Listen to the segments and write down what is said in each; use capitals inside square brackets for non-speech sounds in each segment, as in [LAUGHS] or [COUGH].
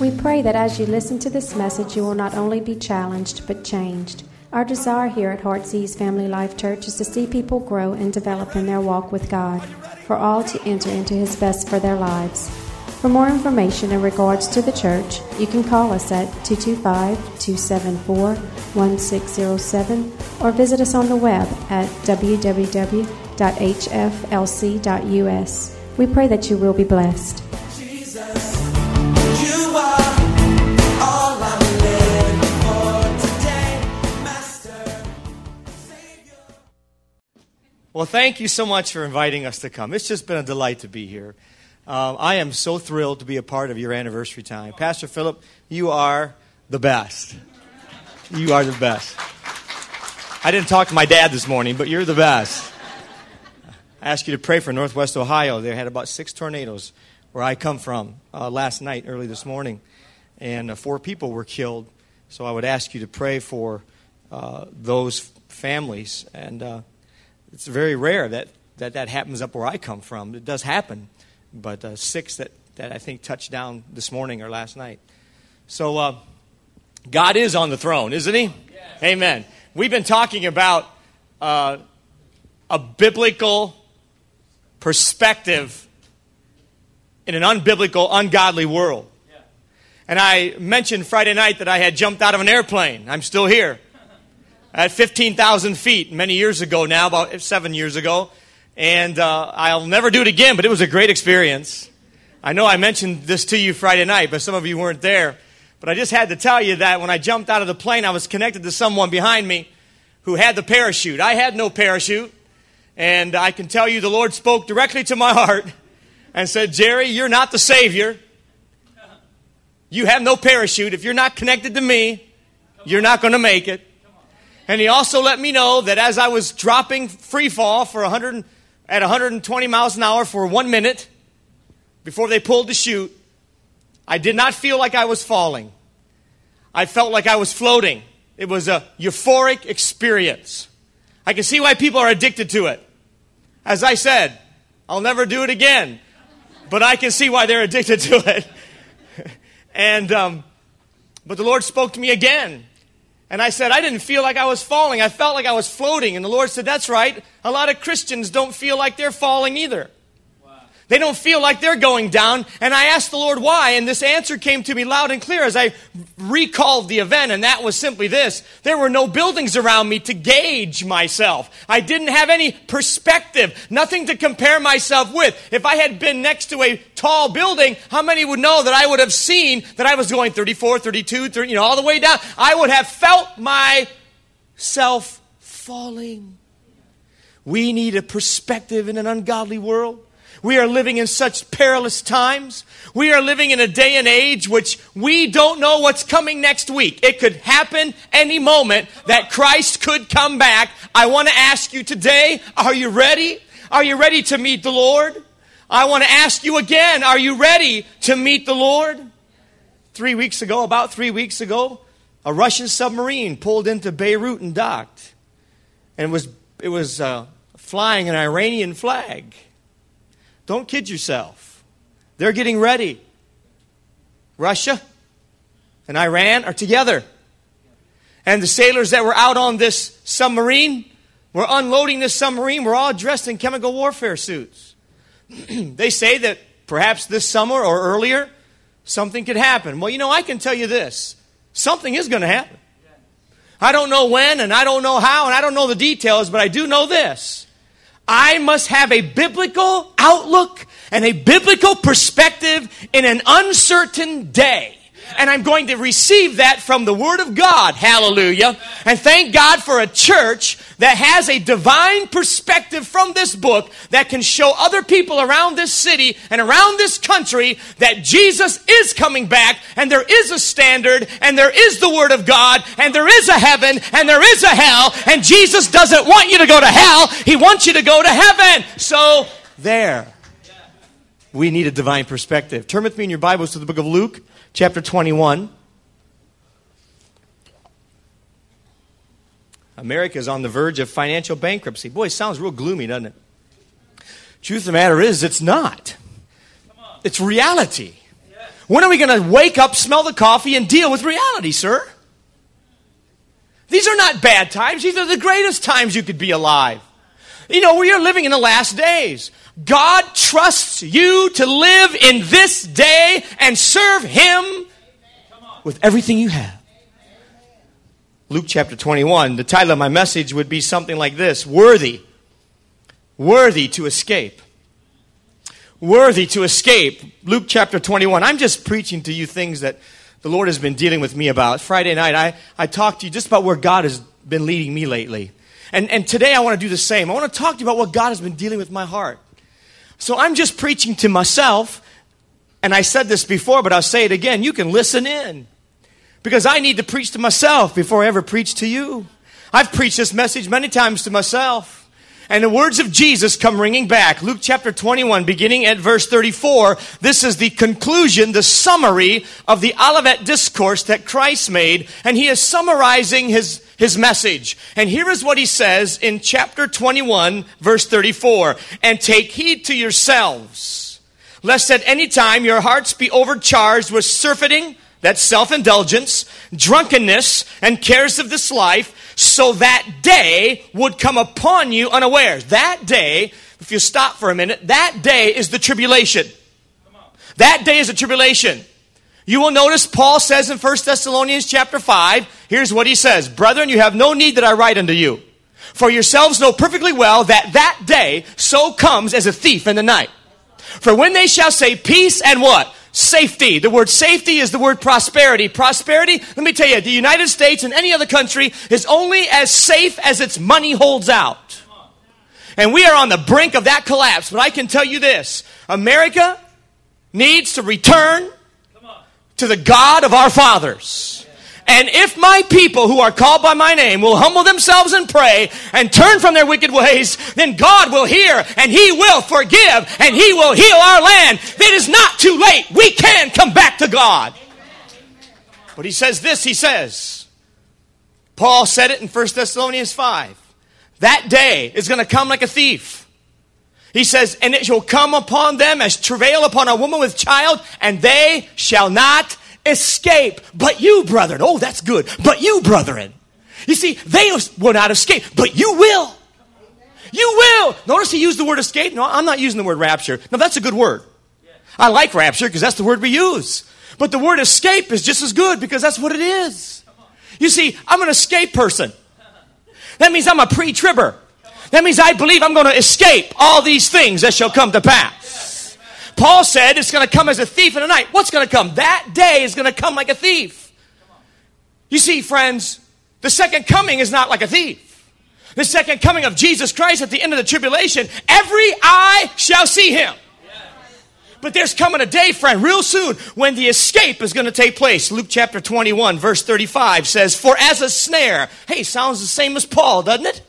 We pray that as you listen to this message, you will not only be challenged, but changed. Our desire here at Heartsease Family Life Church is to see people grow and develop in their walk with God, for all to enter into His best for their lives. For more information in regards to the church, you can call us at 225 274 1607 or visit us on the web at www.hflc.us. We pray that you will be blessed. Jesus, you are all I'm living for today, Master, Savior. Well, thank you so much for inviting us to come. It's just been a delight to be here. Um, I am so thrilled to be a part of your anniversary time. Pastor Philip, you are the best. You are the best. I didn't talk to my dad this morning, but you're the best. I ask you to pray for Northwest Ohio. They had about six tornadoes where I come from uh, last night, early this morning, and uh, four people were killed. So I would ask you to pray for uh, those families. And uh, it's very rare that, that that happens up where I come from. It does happen, but uh, six that, that I think touched down this morning or last night. So uh, God is on the throne, isn't He? Amen. We've been talking about uh, a biblical perspective in an unbiblical, ungodly world. And I mentioned Friday night that I had jumped out of an airplane. I'm still here [LAUGHS] at 15,000 feet many years ago now, about seven years ago. And uh, I'll never do it again, but it was a great experience. I know I mentioned this to you Friday night, but some of you weren't there. But I just had to tell you that when I jumped out of the plane, I was connected to someone behind me who had the parachute. I had no parachute. And I can tell you the Lord spoke directly to my heart and said, Jerry, you're not the Savior. You have no parachute. If you're not connected to me, you're not going to make it. And he also let me know that as I was dropping free fall for 100, at 120 miles an hour for one minute before they pulled the chute, I did not feel like I was falling. I felt like I was floating. It was a euphoric experience. I can see why people are addicted to it. As I said, I'll never do it again, but I can see why they're addicted to it. [LAUGHS] and, um, but the Lord spoke to me again. And I said, I didn't feel like I was falling. I felt like I was floating. And the Lord said, That's right. A lot of Christians don't feel like they're falling either. They don't feel like they're going down. And I asked the Lord why, and this answer came to me loud and clear as I recalled the event, and that was simply this. There were no buildings around me to gauge myself. I didn't have any perspective, nothing to compare myself with. If I had been next to a tall building, how many would know that I would have seen that I was going 34, 32, 30, you know, all the way down? I would have felt myself falling. We need a perspective in an ungodly world. We are living in such perilous times. We are living in a day and age which we don't know what's coming next week. It could happen any moment that Christ could come back. I want to ask you today, are you ready? Are you ready to meet the Lord? I want to ask you again, are you ready to meet the Lord? Three weeks ago, about three weeks ago, a Russian submarine pulled into Beirut and docked. And it was, it was uh, flying an Iranian flag. Don't kid yourself. They're getting ready. Russia and Iran are together. And the sailors that were out on this submarine were unloading this submarine, were all dressed in chemical warfare suits. [CLEARS THROAT] they say that perhaps this summer or earlier, something could happen. Well, you know, I can tell you this something is going to happen. I don't know when, and I don't know how, and I don't know the details, but I do know this. I must have a biblical outlook and a biblical perspective in an uncertain day. And I'm going to receive that from the Word of God. Hallelujah. And thank God for a church that has a divine perspective from this book that can show other people around this city and around this country that Jesus is coming back and there is a standard and there is the Word of God and there is a heaven and there is a hell and Jesus doesn't want you to go to hell. He wants you to go to heaven. So there. We need a divine perspective. Turn with me in your Bibles to the book of Luke, chapter 21. America is on the verge of financial bankruptcy. Boy, it sounds real gloomy, doesn't it? Truth of the matter is, it's not. It's reality. When are we going to wake up, smell the coffee, and deal with reality, sir? These are not bad times. These are the greatest times you could be alive. You know, we are living in the last days. God trusts you to live in this day and serve Him with everything you have. Luke chapter 21, the title of my message would be something like this Worthy. Worthy to escape. Worthy to escape. Luke chapter 21. I'm just preaching to you things that the Lord has been dealing with me about. Friday night, I, I talked to you just about where God has been leading me lately. And, and today I want to do the same. I want to talk to you about what God has been dealing with my heart. So I'm just preaching to myself, and I said this before, but I'll say it again. You can listen in. Because I need to preach to myself before I ever preach to you. I've preached this message many times to myself. And the words of Jesus come ringing back. Luke chapter 21, beginning at verse 34. This is the conclusion, the summary of the Olivet discourse that Christ made. And he is summarizing his, his message. And here is what he says in chapter 21, verse 34. And take heed to yourselves, lest at any time your hearts be overcharged with surfeiting, that's self-indulgence, drunkenness, and cares of this life, so that day would come upon you unawares. That day, if you stop for a minute, that day is the tribulation. That day is the tribulation. You will notice Paul says in 1 Thessalonians chapter 5, here's what he says, Brethren, you have no need that I write unto you. For yourselves know perfectly well that that day so comes as a thief in the night. For when they shall say peace and what? Safety. The word safety is the word prosperity. Prosperity, let me tell you, the United States and any other country is only as safe as its money holds out. And we are on the brink of that collapse. But I can tell you this America needs to return to the God of our fathers. And if my people who are called by my name will humble themselves and pray and turn from their wicked ways, then God will hear and He will forgive and He will heal our land. It is not too late. We can come back to God. But He says this, He says, Paul said it in 1 Thessalonians 5. That day is going to come like a thief. He says, and it shall come upon them as travail upon a woman with child, and they shall not escape. But you, brethren, oh, that's good. But you, brethren. You see, they will not escape, but you will. You will. Notice he used the word escape. No, I'm not using the word rapture. No, that's a good word. I like rapture because that's the word we use. But the word escape is just as good because that's what it is. You see, I'm an escape person. That means I'm a pre tribber. That means I believe I'm going to escape all these things that shall come to pass. Paul said it's going to come as a thief in the night. What's going to come? That day is going to come like a thief. You see, friends, the second coming is not like a thief. The second coming of Jesus Christ at the end of the tribulation, every eye shall see him. But there's coming a day, friend, real soon when the escape is going to take place. Luke chapter 21, verse 35 says, For as a snare, hey, sounds the same as Paul, doesn't it?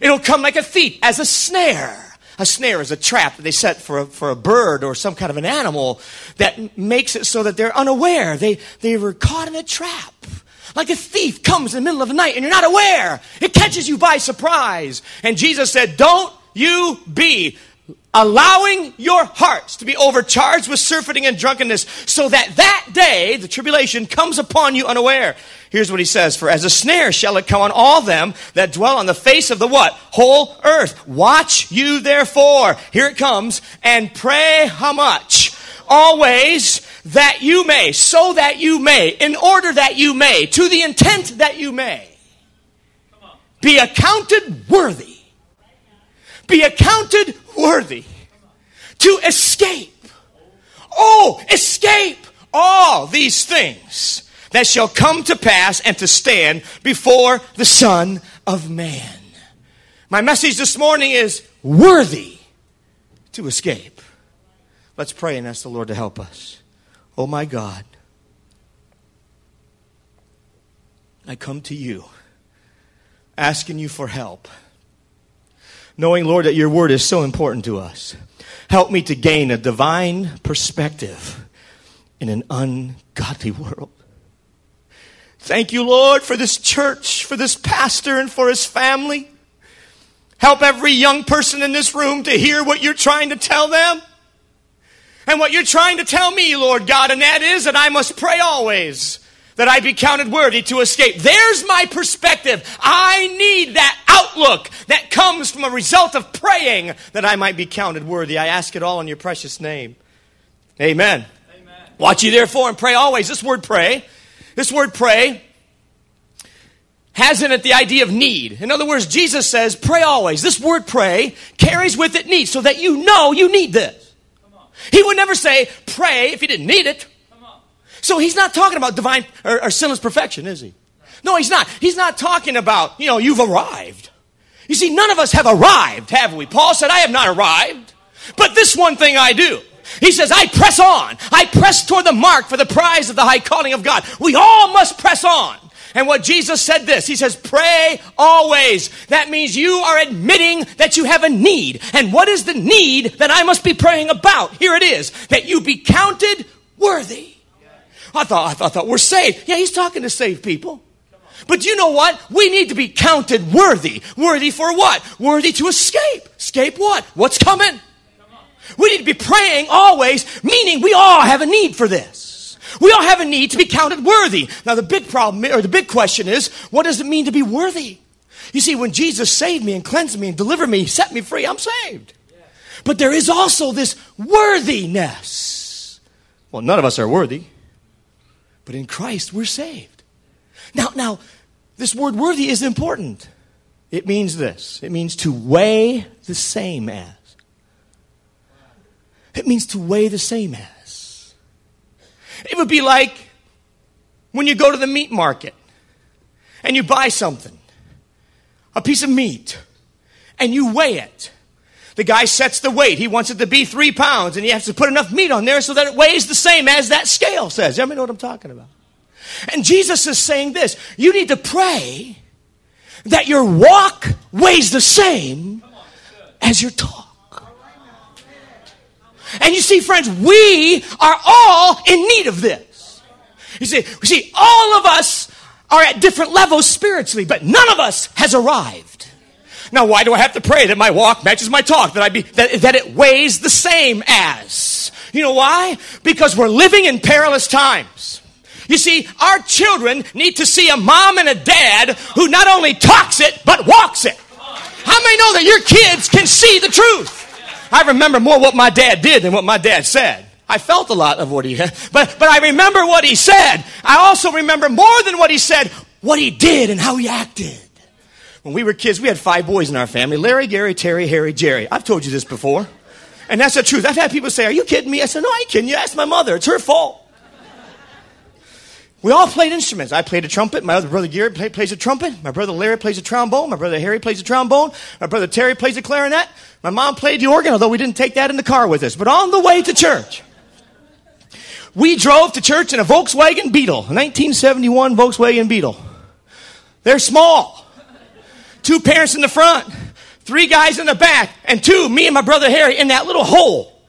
It'll come like a thief, as a snare. A snare is a trap that they set for a, for a bird or some kind of an animal that makes it so that they're unaware. They, they were caught in a trap. Like a thief comes in the middle of the night and you're not aware. It catches you by surprise. And Jesus said, Don't you be allowing your hearts to be overcharged with surfeiting and drunkenness so that that day, the tribulation, comes upon you unaware. Here's what he says, for as a snare shall it come on all them that dwell on the face of the what? Whole earth. Watch you therefore. Here it comes. And pray how much? Always that you may, so that you may, in order that you may, to the intent that you may, be accounted worthy be accounted worthy to escape. Oh, escape all these things that shall come to pass and to stand before the Son of Man. My message this morning is worthy to escape. Let's pray and ask the Lord to help us. Oh my God, I come to you asking you for help knowing, Lord, that your word is so important to us. Help me to gain a divine perspective in an ungodly world. Thank you, Lord, for this church, for this pastor, and for his family. Help every young person in this room to hear what you're trying to tell them. And what you're trying to tell me, Lord God, and that is that I must pray always that I be counted worthy to escape. There's my perspective. I need that outlook that comes from a result of praying that I might be counted worthy. I ask it all in your precious name. Amen. Amen. Watch ye therefore and pray always. This word pray, this word pray has in it the idea of need. In other words, Jesus says, pray always. This word pray carries with it need so that you know you need this. He would never say, pray if you didn't need it. So he's not talking about divine or, or sinless perfection, is he? No, he's not. He's not talking about, you know, you've arrived. You see, none of us have arrived, have we? Paul said, I have not arrived, but this one thing I do. He says, I press on. I press toward the mark for the prize of the high calling of God. We all must press on. And what Jesus said this, he says, pray always. That means you are admitting that you have a need. And what is the need that I must be praying about? Here it is, that you be counted worthy. I thought, I thought, I thought we're saved. Yeah, he's talking to saved people. But you know what? We need to be counted worthy. Worthy for what? Worthy to escape. Escape what? What's coming? We need to be praying always, meaning we all have a need for this. We all have a need to be counted worthy. Now, the big problem, or the big question is, what does it mean to be worthy? You see, when Jesus saved me and cleansed me and delivered me, set me free, I'm saved. But there is also this worthiness. Well, none of us are worthy, but in Christ we're saved. Now, now, this word worthy is important. It means this it means to weigh the same as. It means to weigh the same as. It would be like when you go to the meat market and you buy something, a piece of meat, and you weigh it. The guy sets the weight. He wants it to be three pounds, and he has to put enough meat on there so that it weighs the same as that scale says. Everybody know what I'm talking about? And Jesus is saying this you need to pray that your walk weighs the same as your talk. And you see, friends, we are all in need of this. You see, you see, all of us are at different levels spiritually, but none of us has arrived. Now, why do I have to pray that my walk matches my talk, that I be, that, that it weighs the same as? You know why? Because we're living in perilous times. You see, our children need to see a mom and a dad who not only talks it, but walks it. How many know that your kids can see the truth? I remember more what my dad did than what my dad said. I felt a lot of what he had, [LAUGHS] but, but I remember what he said. I also remember more than what he said, what he did and how he acted. When we were kids, we had five boys in our family Larry, Gary, Terry, Harry, Jerry. I've told you this before. And that's the truth. I've had people say, Are you kidding me? I said, No, I ain't kidding you. Ask my mother. It's her fault. We all played instruments. I played a trumpet. My other brother Gary play, plays a trumpet. My brother Larry plays a trombone. My brother Harry plays a trombone. My brother Terry plays a clarinet. My mom played the organ, although we didn't take that in the car with us. But on the way to church, we drove to church in a Volkswagen Beetle, a 1971 Volkswagen Beetle. They're small. Two parents in the front, three guys in the back, and two, me and my brother Harry, in that little hole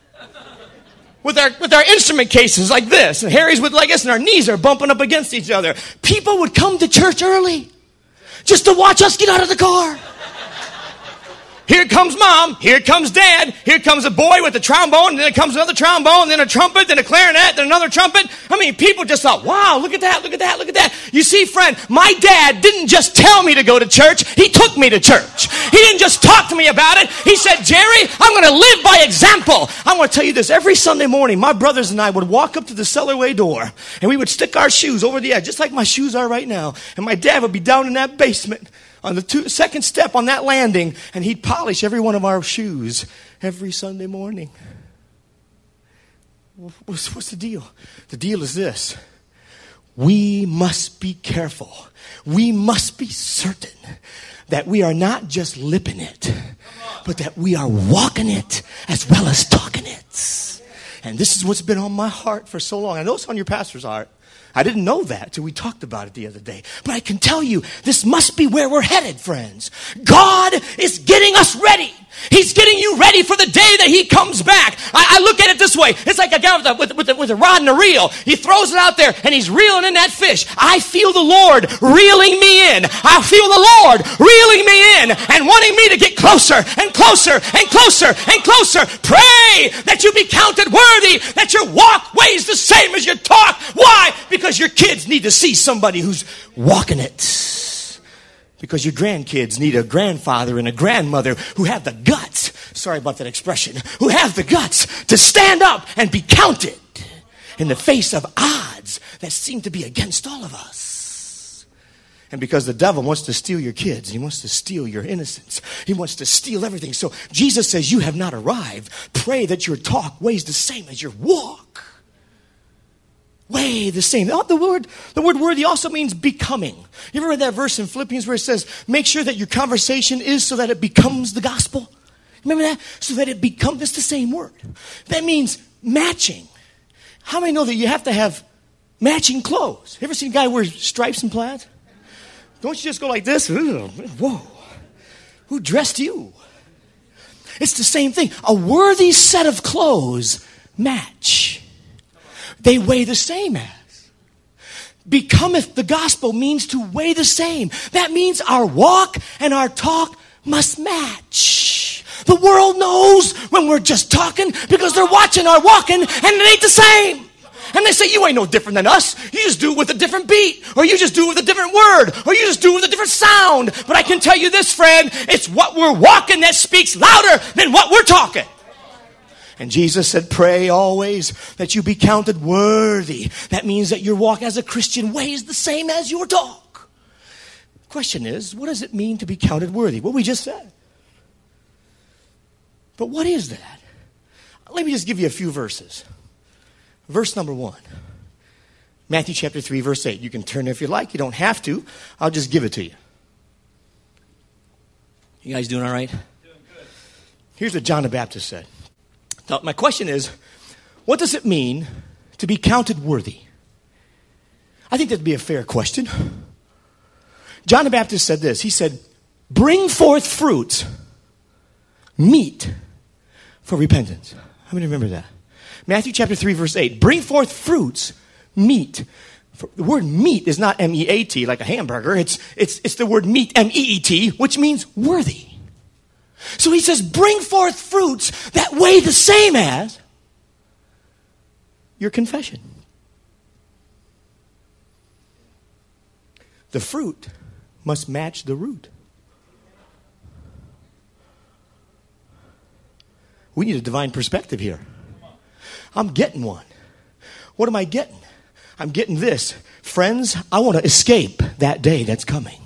with our, with our instrument cases like this. And Harry's with like this, and our knees are bumping up against each other. People would come to church early just to watch us get out of the car. Here comes mom. Here comes dad. Here comes a boy with a trombone. And then comes another trombone. Then a trumpet. Then a clarinet. Then another trumpet. I mean, people just thought, wow, look at that. Look at that. Look at that. You see, friend, my dad didn't just tell me to go to church. He took me to church. He didn't just talk to me about it. He said, Jerry, I'm going to live by example. I'm going to tell you this. Every Sunday morning, my brothers and I would walk up to the cellarway door and we would stick our shoes over the edge, just like my shoes are right now. And my dad would be down in that basement on the two, second step on that landing, and he'd polish every one of our shoes every Sunday morning. What's, what's the deal? The deal is this we must be careful. We must be certain that we are not just lipping it, but that we are walking it as well as talking it. And this is what's been on my heart for so long. I know it's on your pastor's heart. I didn't know that till we talked about it the other day. But I can tell you, this must be where we're headed, friends. God is getting us ready. He's getting you ready for the day that he comes back. I, I look at it this way. It's like a guy with a, with, with, a, with a rod and a reel. He throws it out there and he's reeling in that fish. I feel the Lord reeling me in. I feel the Lord reeling me in and wanting me to get closer and closer and closer and closer. Pray that you be counted worthy, that your walk weighs the same as your talk. Why? Because your kids need to see somebody who's walking it because your grandkids need a grandfather and a grandmother who have the guts, sorry about that expression, who have the guts to stand up and be counted in the face of odds that seem to be against all of us. And because the devil wants to steal your kids, he wants to steal your innocence, he wants to steal everything. So Jesus says, You have not arrived. Pray that your talk weighs the same as your walk weigh the same. Oh, the word, the word worthy also means becoming. You ever read that verse in Philippians where it says, make sure that your conversation is so that it becomes the gospel? Remember that? So that it becomes, it's the same word. That means matching. How many know that you have to have matching clothes? You ever seen a guy wear stripes and plaid? Don't you just go like this? [LAUGHS] Whoa. Who dressed you? It's the same thing. A worthy set of clothes match they weigh the same as. Becometh the gospel means to weigh the same. That means our walk and our talk must match. The world knows when we're just talking because they're watching our walking and it ain't the same. And they say, You ain't no different than us. You just do it with a different beat, or you just do it with a different word, or you just do it with a different sound. But I can tell you this, friend, it's what we're walking that speaks louder than what we're talking. And Jesus said, Pray always that you be counted worthy. That means that your walk as a Christian weighs the same as your talk. Question is, what does it mean to be counted worthy? What we just said. But what is that? Let me just give you a few verses. Verse number one Matthew chapter 3, verse 8. You can turn if you like, you don't have to. I'll just give it to you. You guys doing all right? Here's what John the Baptist said. Now, my question is what does it mean to be counted worthy? I think that'd be a fair question. John the Baptist said this He said, Bring forth fruit, meet for repentance. How many remember that? Matthew chapter 3, verse 8. Bring forth fruits, meet. The word meet is not M E A T like a hamburger. It's, it's, it's the word meet, M E E T, which means worthy. So he says, bring forth fruits that weigh the same as your confession. The fruit must match the root. We need a divine perspective here. I'm getting one. What am I getting? I'm getting this. Friends, I want to escape that day that's coming.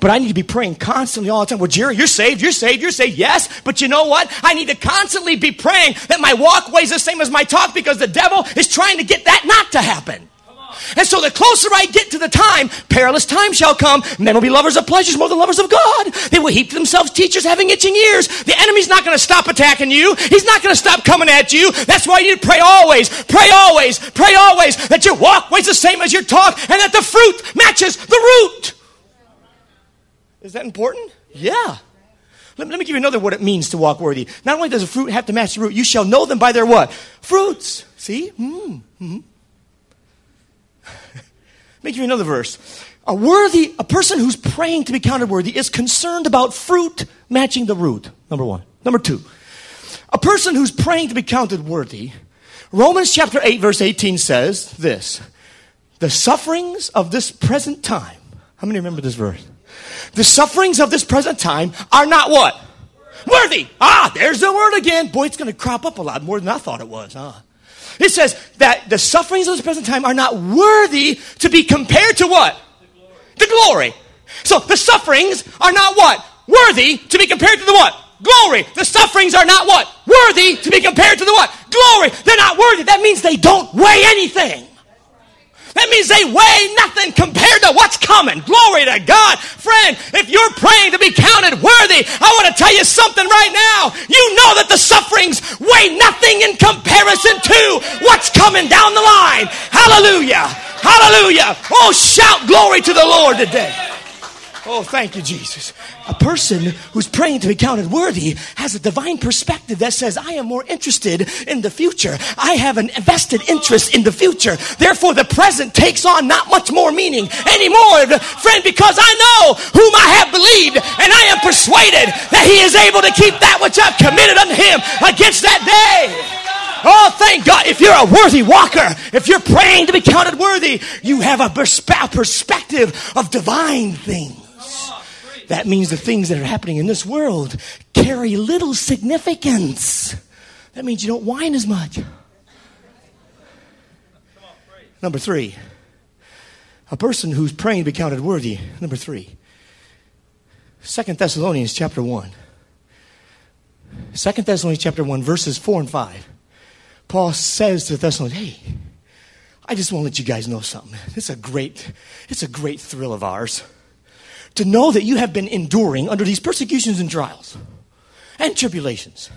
But I need to be praying constantly all the time. Well, Jerry, you're saved, you're saved, you're saved. Yes, but you know what? I need to constantly be praying that my walk weighs the same as my talk because the devil is trying to get that not to happen. And so the closer I get to the time, perilous time shall come. Men will be lovers of pleasures more than lovers of God. They will heap to themselves teachers having itching ears. The enemy's not going to stop attacking you. He's not going to stop coming at you. That's why you need to pray always, pray always, pray always that your walk weighs the same as your talk and that the fruit matches the root. Is that important? Yeah. Let, let, me give you another what it means to walk worthy. Not only does a fruit have to match the root, you shall know them by their what? Fruits. See? Mm. Mm-hmm. [LAUGHS] me give you another verse. A worthy, a person who's praying to be counted worthy is concerned about fruit matching the root. Number one. Number two. A person who's praying to be counted worthy, Romans chapter 8 verse 18 says this. The sufferings of this present time. How many remember this verse? The sufferings of this present time are not what? Worthy. Ah, there's the word again. Boy, it's going to crop up a lot more than I thought it was, huh? It says that the sufferings of this present time are not worthy to be compared to what? The glory. The glory. So the sufferings are not what? Worthy to be compared to the what? Glory. The sufferings are not what? Worthy to be compared to the what? Glory. They're not worthy. That means they don't weigh anything. That means they weigh nothing compared to what's coming. Glory to God. Friend, if you're praying to be counted worthy, I want to tell you something right now. You know that the sufferings weigh nothing in comparison to what's coming down the line. Hallelujah. Hallelujah. Oh, shout glory to the Lord today. Oh, thank you, Jesus. A person who's praying to be counted worthy has a divine perspective that says, I am more interested in the future. I have an vested interest in the future. Therefore, the present takes on not much more meaning anymore, friend, because I know whom I have believed and I am persuaded that he is able to keep that which I've committed unto him against that day. Oh, thank God. If you're a worthy walker, if you're praying to be counted worthy, you have a perspe- perspective of divine things. That means the things that are happening in this world carry little significance. That means you don't whine as much. Number three, a person who's praying to be counted worthy. Number three, Second Thessalonians chapter 1. Second Thessalonians chapter 1, verses 4 and 5. Paul says to the Thessalonians, hey, I just want to let you guys know something. It's a great, it's a great thrill of ours to know that you have been enduring under these persecutions and trials and tribulations.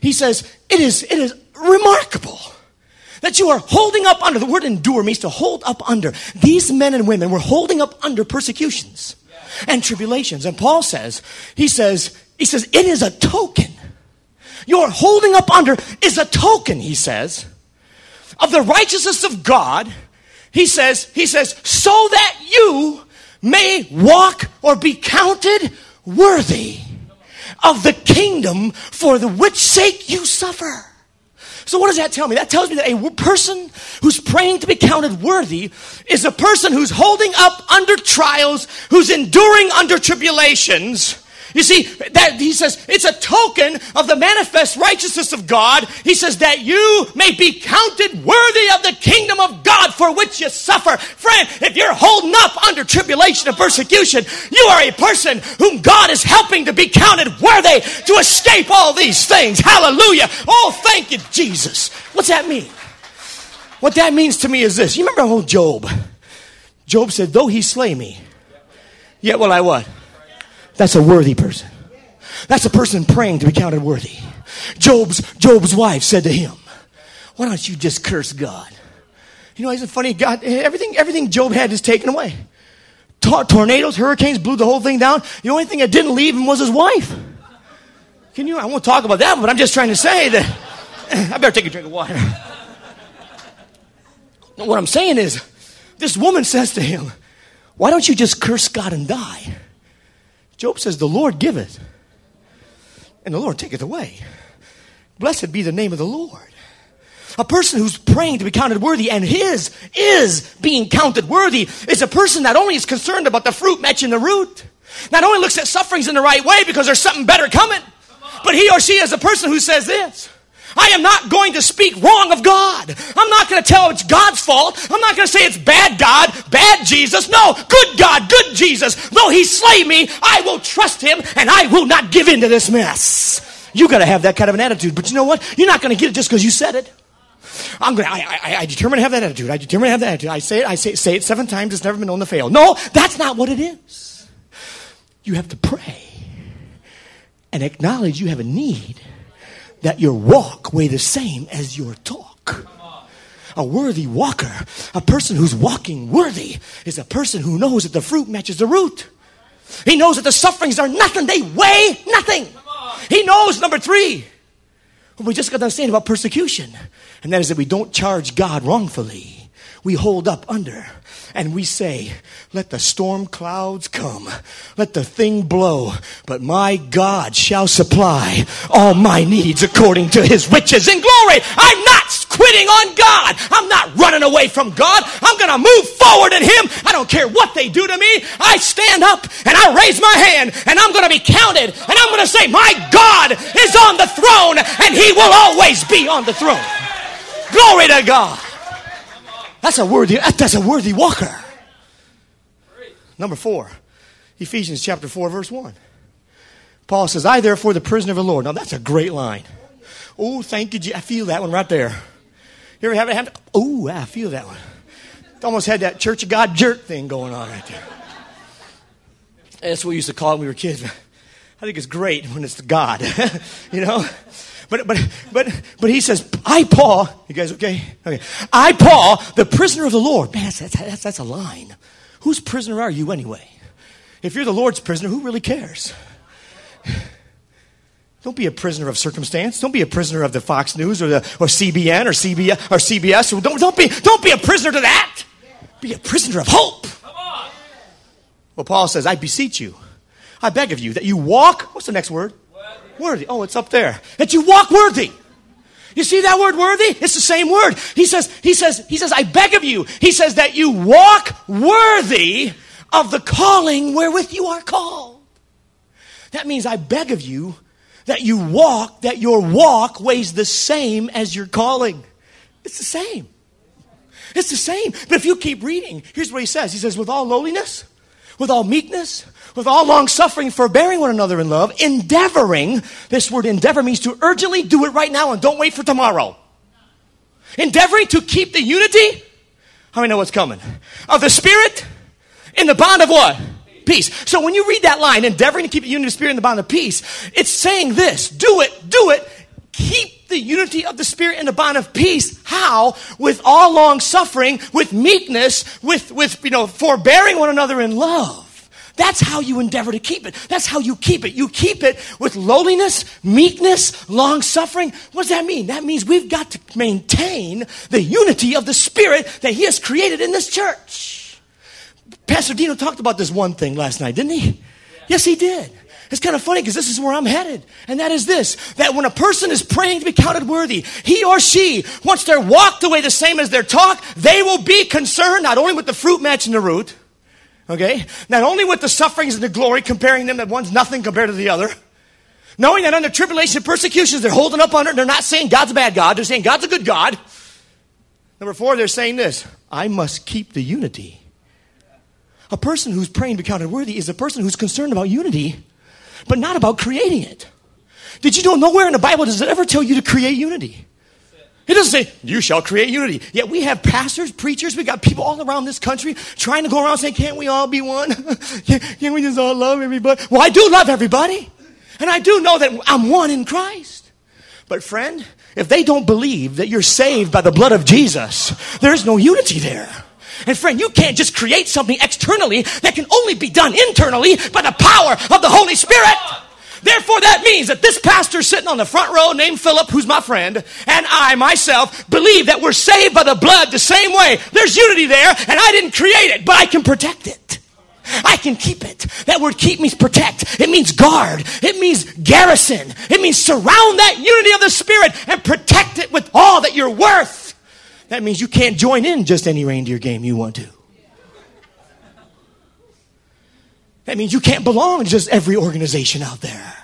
He says, it is, it is remarkable that you are holding up under. The word endure means to hold up under. These men and women were holding up under persecutions and tribulations. And Paul says, he says, he says, it is a token your holding up under is a token, he says, of the righteousness of God. He says, he says, so that you may walk or be counted worthy of the kingdom for the which sake you suffer. So what does that tell me? That tells me that a person who's praying to be counted worthy is a person who's holding up under trials, who's enduring under tribulations, you see, that he says it's a token of the manifest righteousness of God. He says that you may be counted worthy of the kingdom of God for which you suffer. Friend, if you're holding up under tribulation and persecution, you are a person whom God is helping to be counted worthy to escape all these things. Hallelujah. Oh, thank you, Jesus. What's that mean? What that means to me is this. You remember old Job? Job said, though he slay me, yet will I what? That's a worthy person. That's a person praying to be counted worthy. Job's, Job's wife said to him, why don't you just curse God? You know, isn't funny? God, everything, everything Job had is taken away. Tor- tornadoes, hurricanes blew the whole thing down. The only thing that didn't leave him was his wife. Can you? I won't talk about that, but I'm just trying to say that. [LAUGHS] I better take a drink of water. what I'm saying is, this woman says to him, Why don't you just curse God and die? Job says, The Lord giveth, and the Lord taketh away. Blessed be the name of the Lord. A person who's praying to be counted worthy and his is being counted worthy is a person that only is concerned about the fruit matching the root. Not only looks at sufferings in the right way because there's something better coming, but he or she is a person who says this I am not going to speak wrong of God. I'm not going to tell it's God's fault. I'm not going to say it's bad God, bad Jesus. No, good God, good Jesus. Though he slay me, I will trust him and I will not give in to this mess. You got to have that kind of an attitude. But you know what? You're not going to get it just because you said it. I'm going to, I, I, I determine to have that attitude. I determine to have that attitude. I say it, I say, it, say it seven times. It's never been known to fail. No, that's not what it is. You have to pray and acknowledge you have a need that your walk weigh the same as your talk. A worthy walker, a person who's walking worthy, is a person who knows that the fruit matches the root. He knows that the sufferings are nothing, they weigh nothing. He knows, number three, what we just got to understand about persecution, and that is that we don't charge God wrongfully. We hold up under and we say, let the storm clouds come. Let the thing blow. But my God shall supply all my needs according to his riches in glory. I'm not quitting on God. I'm not running away from God. I'm going to move forward in him. I don't care what they do to me. I stand up and I raise my hand and I'm going to be counted and I'm going to say, my God is on the throne and he will always be on the throne. Glory to God. That's a worthy, that's a worthy walker. Number four, Ephesians chapter 4, verse 1. Paul says, I therefore, the prisoner of the Lord. Now that's a great line. Oh, thank you. I feel that one right there. You ever have it happen? Oh, I feel that one. Almost had that Church of God jerk thing going on right there. That's what we used to call it when we were kids. I think it's great when it's God, [LAUGHS] you know? But, but, but, but he says, I, Paul, you guys okay? Okay. I, Paul, the prisoner of the Lord. Man, that's, that's, that's a line. Whose prisoner are you anyway? If you're the Lord's prisoner, who really cares? Don't be a prisoner of circumstance. Don't be a prisoner of the Fox News or, the, or CBN or CBS or CBS. Don't, don't, be, don't be a prisoner to that. Be a prisoner of hope. Well, Paul says, I beseech you, I beg of you that you walk. What's the next word? Worthy. Oh, it's up there. That you walk worthy. You see that word worthy? It's the same word. He says, he says, he says, I beg of you. He says that you walk worthy of the calling wherewith you are called. That means I beg of you that you walk, that your walk weighs the same as your calling. It's the same. It's the same. But if you keep reading, here's what he says He says, with all lowliness, with all meekness, with all long suffering, forbearing one another in love, endeavoring. This word endeavor means to urgently do it right now and don't wait for tomorrow. Endeavoring to keep the unity. How many know what's coming? Of the Spirit in the bond of what? peace. So when you read that line, endeavoring to keep the unity of the Spirit in the bond of peace, it's saying this do it, do it, keep the unity of the Spirit in the bond of peace. How? With all long suffering, with meekness, with, with, you know, forbearing one another in love. That's how you endeavor to keep it. That's how you keep it. You keep it with lowliness, meekness, long suffering. What does that mean? That means we've got to maintain the unity of the Spirit that He has created in this church. Pastor Dino talked about this one thing last night, didn't he? Yes, he did. It's kind of funny because this is where I'm headed. And that is this that when a person is praying to be counted worthy, he or she, once they're walked away the same as their talk, they will be concerned not only with the fruit matching the root, okay, not only with the sufferings and the glory, comparing them that one's nothing compared to the other, knowing that under tribulation and persecutions, they're holding up under they're not saying God's a bad God, they're saying God's a good God. Number four, they're saying this I must keep the unity a person who's praying to be counted worthy is a person who's concerned about unity, but not about creating it. Did you know nowhere in the Bible does it ever tell you to create unity? It doesn't say, you shall create unity. Yet we have pastors, preachers, we got people all around this country trying to go around saying, can't we all be one? [LAUGHS] can't we just all love everybody? Well, I do love everybody. And I do know that I'm one in Christ. But friend, if they don't believe that you're saved by the blood of Jesus, there's no unity there. And friend, you can't just create something externally that can only be done internally by the power of the Holy Spirit. Therefore, that means that this pastor sitting on the front row named Philip, who's my friend, and I myself believe that we're saved by the blood the same way. There's unity there, and I didn't create it, but I can protect it. I can keep it. That word keep means protect. It means guard. It means garrison. It means surround that unity of the Spirit and protect it with all that you're worth. That means you can't join in just any reindeer game you want to. That means you can't belong to just every organization out there.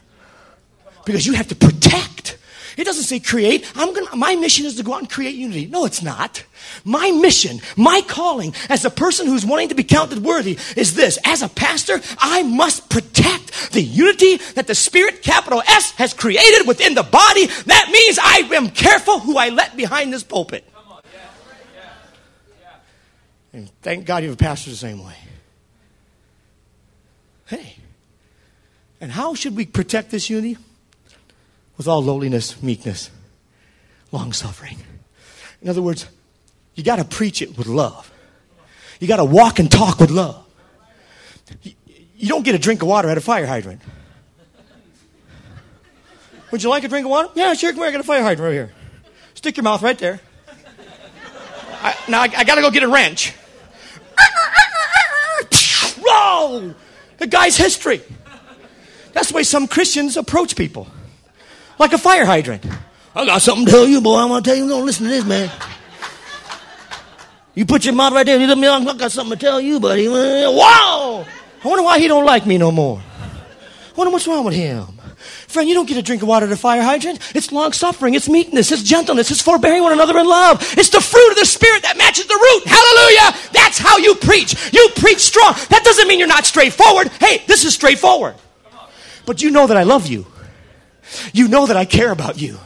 Because you have to protect. It doesn't say create. I'm gonna, my mission is to go out and create unity. No, it's not. My mission, my calling as a person who's wanting to be counted worthy is this. As a pastor, I must protect the unity that the Spirit, capital S, has created within the body. That means I am careful who I let behind this pulpit. And thank God you have a pastor the same way. Hey. And how should we protect this unity? With all lowliness, meekness, long suffering. In other words, you got to preach it with love. You got to walk and talk with love. You don't get a drink of water at a fire hydrant. Would you like a drink of water? Yeah, sure. Come here. I got a fire hydrant right here. Stick your mouth right there. I, now I, I got to go get a wrench. [LAUGHS] Whoa! The guy's history. That's the way some Christians approach people. Like a fire hydrant. I got something to tell you, boy. I'm going to tell you. Don't listen to this, man. You put your mouth right there. You let me I got something to tell you, buddy. Wow! I wonder why he don't like me no more. I wonder what's wrong with him. Friend, you don't get a drink of water at a fire hydrant. It's long suffering, it's meekness, it's gentleness, it's forbearing one another in love. It's the fruit of the Spirit that matches the root. Hallelujah! That's how you preach. You preach strong. That doesn't mean you're not straightforward. Hey, this is straightforward. But you know that I love you. You know that I care about you.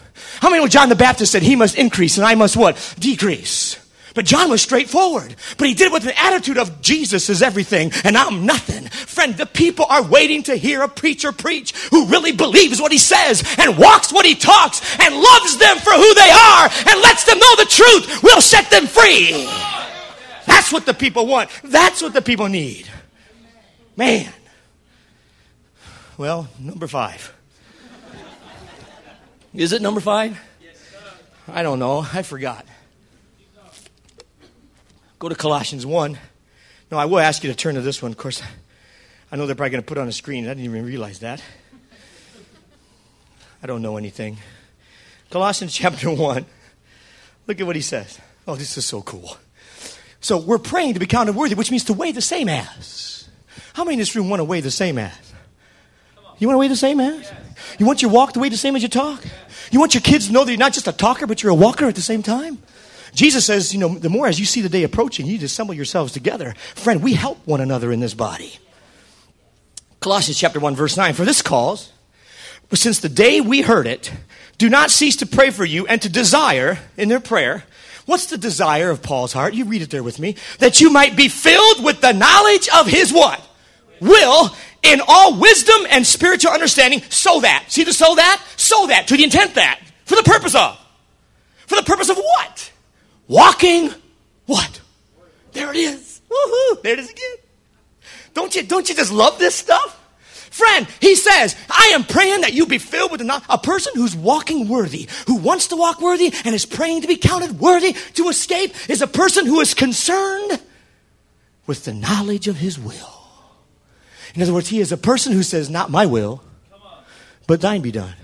How many know John the Baptist said he must increase and I must what? Decrease. But John was straightforward. But he did it with an attitude of Jesus is everything and I'm nothing. Friend, the people are waiting to hear a preacher preach who really believes what he says and walks what he talks and loves them for who they are and lets them know the truth will set them free. That's what the people want. That's what the people need. Man. Well, number five. Is it number five? I don't know. I forgot. Go to Colossians 1. No, I will ask you to turn to this one. Of course, I know they're probably going to put on a screen. I didn't even realize that. I don't know anything. Colossians [LAUGHS] chapter 1. Look at what he says. Oh, this is so cool. So we're praying to be counted worthy, which means to weigh the same as. How many in this room want to weigh the same as? You want to weigh the same as? You want your walk to weigh the same as your talk? You want your kids to know that you're not just a talker, but you're a walker at the same time? Jesus says, you know, the more as you see the day approaching, you assemble yourselves together. Friend, we help one another in this body. Colossians chapter 1, verse 9. For this cause, since the day we heard it, do not cease to pray for you and to desire in their prayer. What's the desire of Paul's heart? You read it there with me. That you might be filled with the knowledge of his what? Will in all wisdom and spiritual understanding, so that. See the so that? So that. To the intent that. For the purpose of. For the purpose of what? Walking what? There it is. Woohoo! There it is again. Don't you, don't you just love this stuff? Friend, he says, I am praying that you be filled with a person who's walking worthy, who wants to walk worthy and is praying to be counted worthy to escape, is a person who is concerned with the knowledge of his will. In other words, he is a person who says, Not my will, but thine be done.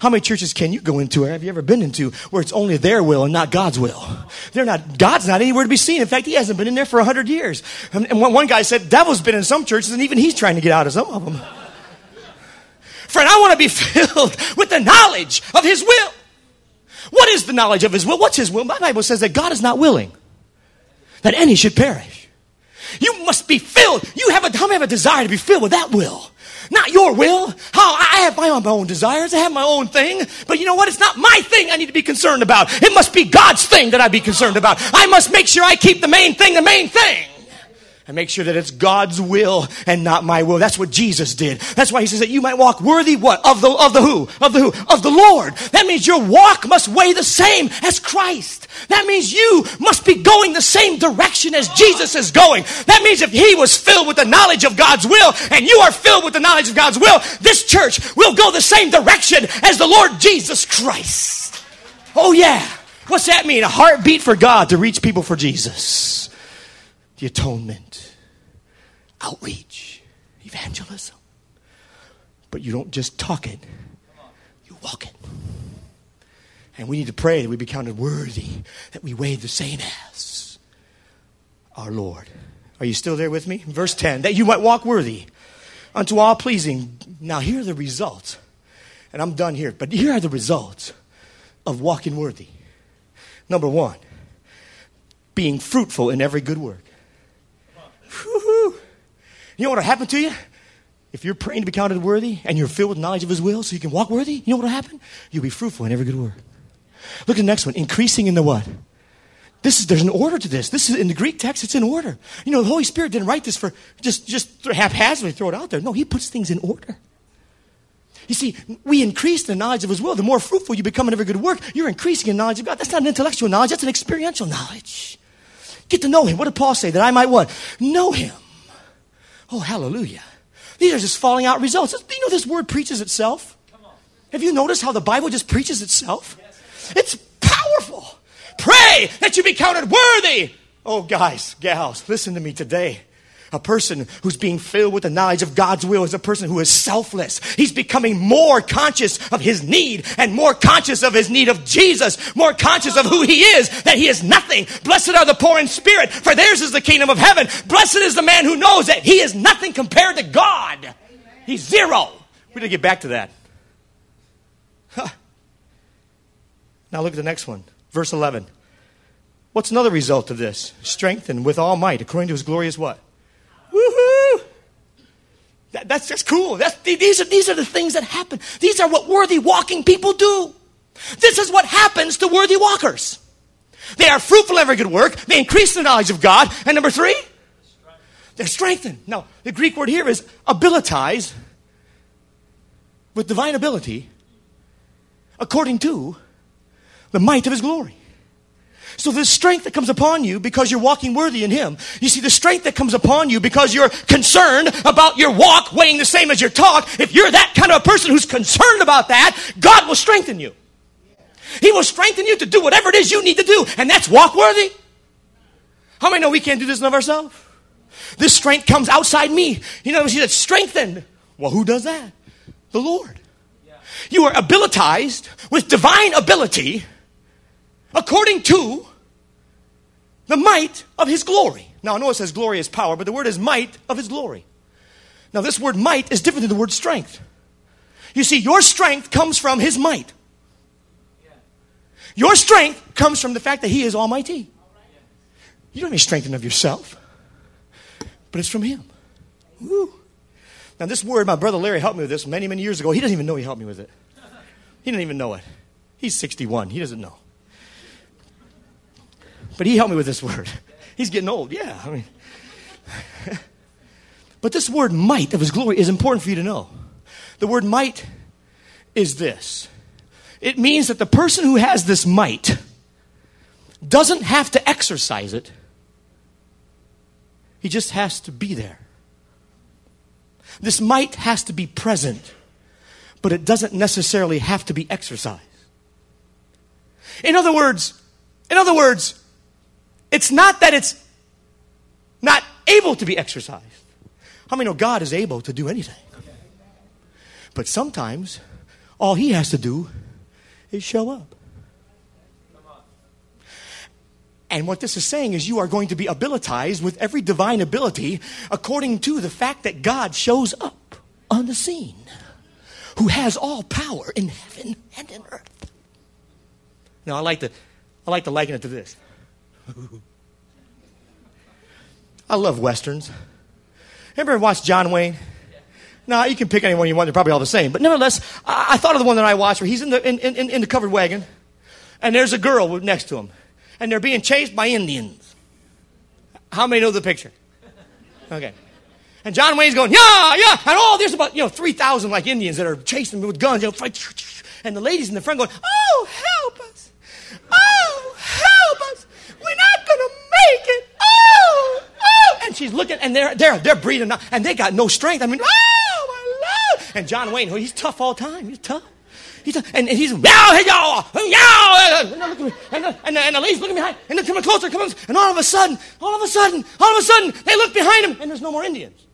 How many churches can you go into, or have you ever been into, where it's only their will and not God's will? They're not, God's not anywhere to be seen. In fact, he hasn't been in there for a hundred years. And one guy said, devil's been in some churches, and even he's trying to get out of some of them. Friend, I want to be [LAUGHS] filled with the knowledge of his will. What is the knowledge of his will? What's his will? My Bible says that God is not willing that any should perish. You must be filled. You have a, how many have a desire to be filled with that will? Not your will. How I have my own, my own desires. I have my own thing. But you know what? It's not my thing I need to be concerned about. It must be God's thing that I be concerned about. I must make sure I keep the main thing the main thing and make sure that it's God's will and not my will. That's what Jesus did. That's why he says that you might walk worthy what? Of the, of the who? Of the who? Of the Lord. That means your walk must weigh the same as Christ. That means you must be going the same direction as Jesus is going. That means if he was filled with the knowledge of God's will and you are filled with the knowledge of God's will, this church will go the same direction as the Lord Jesus Christ. Oh yeah. What's that mean? A heartbeat for God to reach people for Jesus. The atonement outreach, evangelism. But you don't just talk it, you walk it. And we need to pray that we be counted worthy, that we weigh the same as our Lord. Are you still there with me? Verse 10 that you might walk worthy unto all pleasing. Now, here are the results. And I'm done here, but here are the results of walking worthy. Number one, being fruitful in every good work. Woo-hoo. You know what will happen to you? If you're praying to be counted worthy and you're filled with knowledge of His will so you can walk worthy, you know what will happen? You'll be fruitful in every good work. Look at the next one. Increasing in the what? This is, there's an order to this. This is in the Greek text, it's in order. You know, the Holy Spirit didn't write this for just, just haphazardly throw it out there. No, He puts things in order. You see, we increase the knowledge of His will. The more fruitful you become in every good work, you're increasing in knowledge of God. That's not an intellectual knowledge, that's an experiential knowledge. Get to know Him. What did Paul say? That I might what? Know Him. Oh, hallelujah. These are just falling out results. You know this word preaches itself? Have you noticed how the Bible just preaches itself? It's powerful. Pray that you be counted worthy. Oh, guys, gals, listen to me today. A person who's being filled with the knowledge of God's will is a person who is selfless. He's becoming more conscious of his need and more conscious of his need of Jesus, more conscious of who he is, that he is nothing. Blessed are the poor in spirit, for theirs is the kingdom of heaven. Blessed is the man who knows that he is nothing compared to God. He's zero. We're going to get back to that. Huh. Now look at the next one. Verse 11. What's another result of this? Strengthened with all might, according to his glorious what? Woohoo! That, that's just cool. That's, these, are, these are the things that happen. These are what worthy walking people do. This is what happens to worthy walkers. They are fruitful every good work. They increase the knowledge of God. And number three, they're strengthened. Now, the Greek word here is abilitize with divine ability according to the might of his glory. So the strength that comes upon you because you're walking worthy in him. You see, the strength that comes upon you because you're concerned about your walk weighing the same as your talk. If you're that kind of a person who's concerned about that, God will strengthen you. He will strengthen you to do whatever it is you need to do, and that's walk worthy. How many know we can't do this of ourselves? This strength comes outside me. You know, he said, strengthened. Well, who does that? The Lord. You are abilitized with divine ability according to the might of his glory. Now, I know it says glory is power, but the word is might of his glory. Now, this word might is different than the word strength. You see, your strength comes from his might. Your strength comes from the fact that he is almighty. You don't have any strength of yourself, but it's from him. Woo. Now, this word, my brother Larry helped me with this many, many years ago. He doesn't even know he helped me with it. He didn't even know it. He's 61. He doesn't know. But he helped me with this word. [LAUGHS] He's getting old. Yeah, I mean. [LAUGHS] but this word might of his glory is important for you to know. The word might is this it means that the person who has this might doesn't have to exercise it, he just has to be there. This might has to be present, but it doesn't necessarily have to be exercised. In other words, in other words, it's not that it's not able to be exercised. How many know God is able to do anything? But sometimes all he has to do is show up. And what this is saying is you are going to be abilitized with every divine ability according to the fact that God shows up on the scene, who has all power in heaven and in earth. Now, I like to, I like to liken it to this. [LAUGHS] I love westerns. Ever watch John Wayne? Now, you can pick anyone you want, they're probably all the same. But nevertheless, I, I thought of the one that I watched where he's in the, in, in, in the covered wagon, and there's a girl next to him, and they're being chased by Indians. How many know the picture? Okay. And John Wayne's going, yeah, yeah. And oh, there's about, you know, 3,000 like Indians that are chasing me with guns. You know. And the ladies in the front going, oh, help us. Oh, help us. We're not it. Oh, oh. And she's looking, and they're, they're, they're breathing, out, and they got no strength. I mean, oh, my Lord. And John Wayne, he's tough all the time. He's tough. He's tough. And, and he's, yow, hey, yow, yow. And, and, and, and, the ladies looking behind, and they're coming closer, coming, and all of a sudden, all of a sudden, all of a sudden, they look behind him, and there's no more Indians.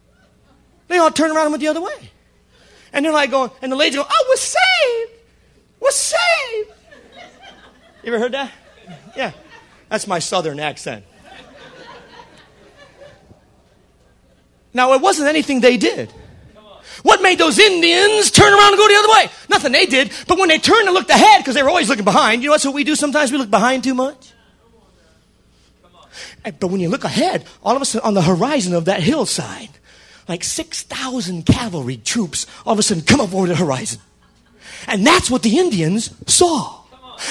They all turn around and went the other way. And they're like going, and the ladies go, oh, we're saved. We're saved. You ever heard that? Yeah. That's my southern accent. Now, it wasn't anything they did. What made those Indians turn around and go the other way? Nothing they did. But when they turned and looked ahead, because they were always looking behind, you know that's what we do sometimes? We look behind too much. But when you look ahead, all of a sudden on the horizon of that hillside, like 6,000 cavalry troops all of a sudden come up over the horizon. And that's what the Indians saw.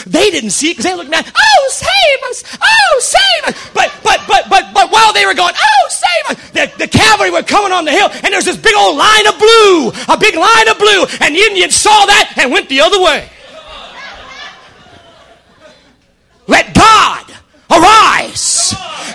They didn't see it because they looked at, oh, save us! Oh, save us! But, but, but, but, but while they were going, oh, save us! The, the cavalry were coming on the hill and there's this big old line of blue, a big line of blue, and the Indians saw that and went the other way. Let God arise.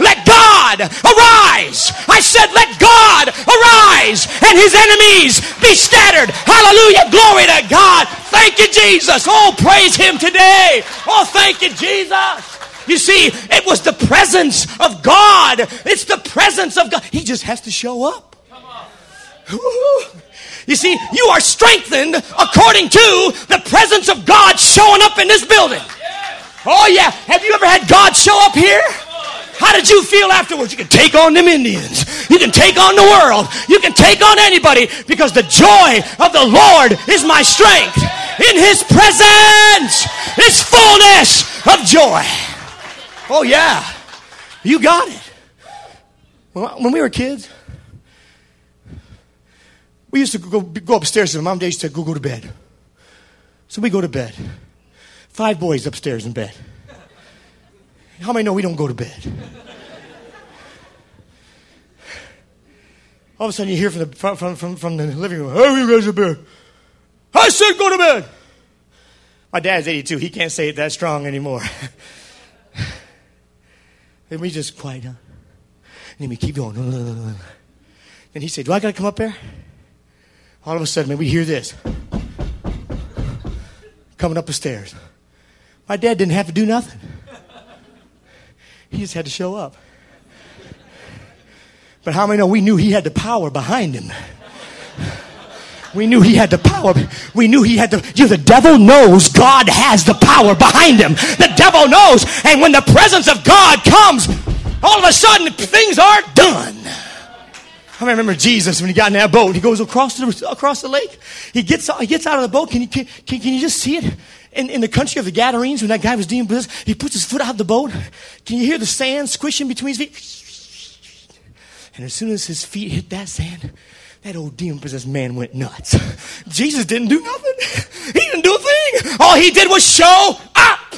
Let God arise. I said, let God arise and his enemies be scattered. Hallelujah. Glory to God. Thank you, Jesus. Oh, praise him today. Oh, thank you, Jesus. You see, it was the presence of God. It's the presence of God. He just has to show up. You see, you are strengthened according to the presence of God showing up in this building. Oh, yeah. Have you ever had God show up here? How did you feel afterwards? You can take on them Indians. You can take on the world. You can take on anybody because the joy of the Lord is my strength. In his presence is fullness of joy. Oh, yeah. You got it. When we were kids, we used to go, go upstairs and mom and dad used to go, go to bed. So we go to bed. Five boys upstairs in bed. How many know we don't go to bed? All of a sudden, you hear from the, from, from, from, the living room, Hey, you guys to bed. I said go to bed. My dad's 82. He can't say it that strong anymore. [LAUGHS] and we just quiet down. And then we keep going. [LAUGHS] And he said, Do I got to come up there? All of a sudden, man, we hear this coming up the stairs. My dad didn't have to do nothing, he just had to show up. But how many know we knew he had the power behind him? We knew he had the power. We knew he had the. You, the devil knows God has the power behind him. The devil knows. And when the presence of God comes, all of a sudden things are done. I remember Jesus when he got in that boat. He goes across the, across the lake. He gets, he gets out of the boat. Can you, can, can, can you just see it? In, in the country of the Gadarenes, when that guy was dealing with this, he puts his foot out of the boat. Can you hear the sand squishing between his feet? And as soon as his feet hit that sand, that old demon possessed man went nuts. Jesus didn't do nothing. He didn't do a thing. All he did was show up.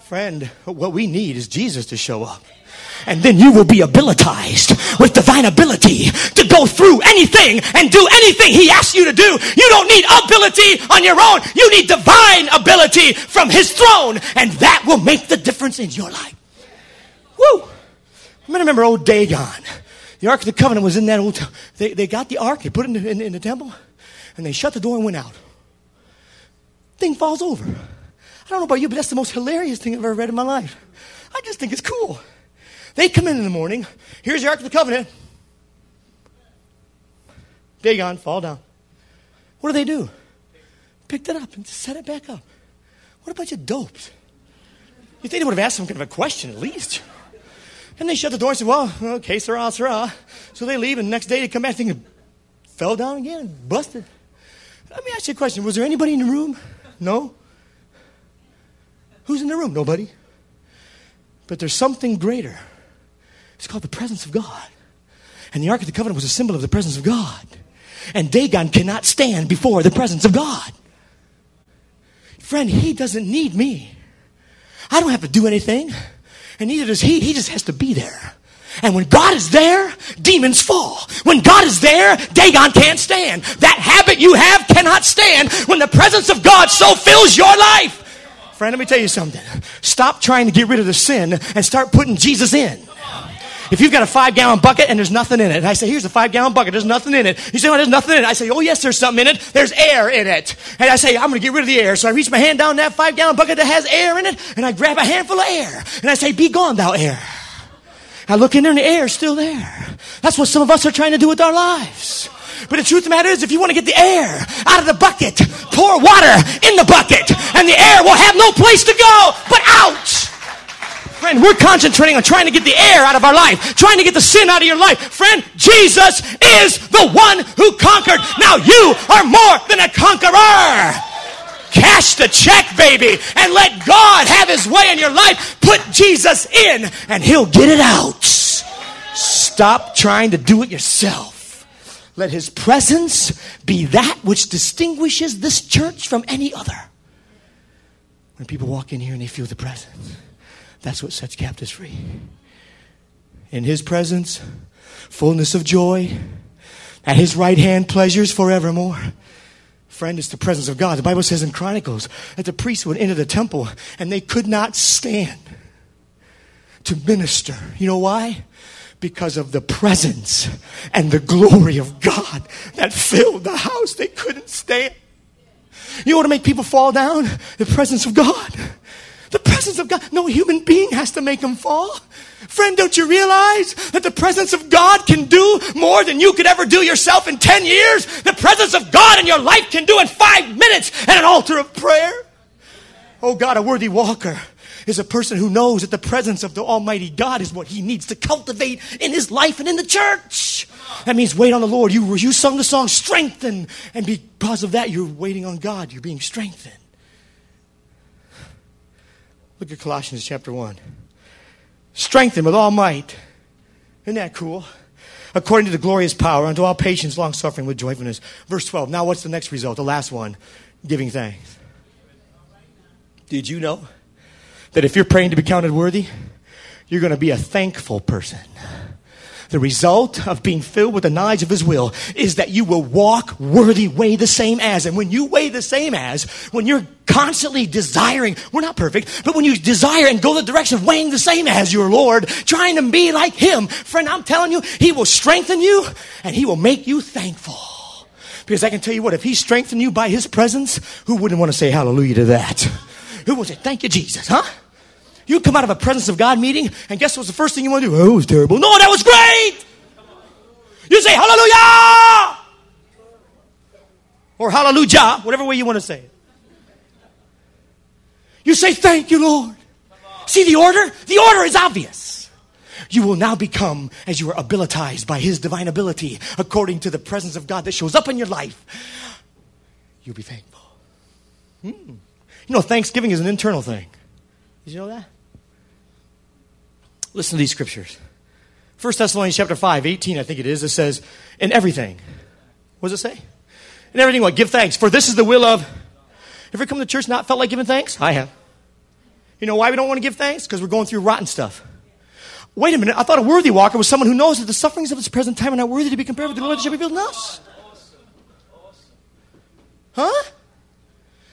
Friend, what we need is Jesus to show up. And then you will be abilitized with divine ability to go through anything and do anything he asks you to do. You don't need ability on your own. You need divine ability from his throne. And that will make the difference in your life. Woo! I remember old Dagon. The Ark of the Covenant was in that old. They, they got the Ark, they put it in the, in, in the temple, and they shut the door and went out. Thing falls over. I don't know about you, but that's the most hilarious thing I've ever read in my life. I just think it's cool. They come in in the morning. Here's the Ark of the Covenant. Dagon, fall down. What do they do? Picked it up and set it back up. What a bunch of dopes. You think they would have asked some kind of a question at least. And they shut the door and said, well, okay, sirrah, sirrah. So they leave, and the next day they come back thinking, fell down again and busted. Let me ask you a question. Was there anybody in the room? No? Who's in the room? Nobody. But there's something greater. It's called the presence of God. And the Ark of the Covenant was a symbol of the presence of God. And Dagon cannot stand before the presence of God. Friend, he doesn't need me. I don't have to do anything. And neither does he. He just has to be there. And when God is there, demons fall. When God is there, Dagon can't stand. That habit you have cannot stand when the presence of God so fills your life. Friend, let me tell you something. Stop trying to get rid of the sin and start putting Jesus in. If you've got a five gallon bucket and there's nothing in it, and I say, here's a five gallon bucket, there's nothing in it. You say, well, there's nothing in it. I say, oh, yes, there's something in it. There's air in it. And I say, I'm going to get rid of the air. So I reach my hand down that five gallon bucket that has air in it, and I grab a handful of air. And I say, be gone, thou air. I look in there and the air is still there. That's what some of us are trying to do with our lives. But the truth of the matter is, if you want to get the air out of the bucket, pour water in the bucket, and the air will have no place to go but out. Friend, we're concentrating on trying to get the air out of our life, trying to get the sin out of your life. Friend, Jesus is the one who conquered. Now you are more than a conqueror. Cash the check, baby, and let God have his way in your life. Put Jesus in, and he'll get it out. Stop trying to do it yourself. Let his presence be that which distinguishes this church from any other. When people walk in here and they feel the presence. That's what sets captives free. In his presence, fullness of joy. At his right hand, pleasures forevermore. Friend, it's the presence of God. The Bible says in Chronicles that the priests would enter the temple and they could not stand to minister. You know why? Because of the presence and the glory of God that filled the house. They couldn't stand. You want to make people fall down? The presence of God. The presence of God. No human being has to make them fall. Friend, don't you realize that the presence of God can do more than you could ever do yourself in 10 years? The presence of God in your life can do in five minutes at an altar of prayer. Oh God, a worthy walker is a person who knows that the presence of the Almighty God is what he needs to cultivate in his life and in the church. That means wait on the Lord. You, you sung the song strengthen, and because of that, you're waiting on God. You're being strengthened. Look at Colossians chapter 1. Strengthened with all might. Isn't that cool? According to the glorious power, unto all patience, long suffering with joyfulness. Verse 12. Now, what's the next result? The last one giving thanks. Did you know that if you're praying to be counted worthy, you're going to be a thankful person. The result of being filled with the knowledge of His will is that you will walk worthy, weigh the same as. And when you weigh the same as, when you're constantly desiring, we're not perfect, but when you desire and go the direction of weighing the same as your Lord, trying to be like Him, friend, I'm telling you, He will strengthen you and He will make you thankful. Because I can tell you what, if He strengthened you by His presence, who wouldn't want to say hallelujah to that? Who would say, thank you, Jesus, huh? You come out of a presence of God meeting, and guess what's the first thing you want to do? Oh, it was terrible. No, that was great. You say hallelujah or hallelujah, whatever way you want to say it. You say thank you, Lord. See the order? The order is obvious. You will now become as you are abilitized by His divine ability, according to the presence of God that shows up in your life. You'll be thankful. Hmm. You know, Thanksgiving is an internal thing. Did you know that? Listen to these scriptures. 1 Thessalonians chapter 5, 18, I think it is, it says, in everything. What does it say? In everything, what? Give thanks. For this is the will of. Ever come to church not felt like giving thanks? I have. You know why we don't want to give thanks? Because we're going through rotten stuff. Wait a minute. I thought a worthy walker was someone who knows that the sufferings of this present time are not worthy to be compared with the glory that shall be revealed in us. Huh?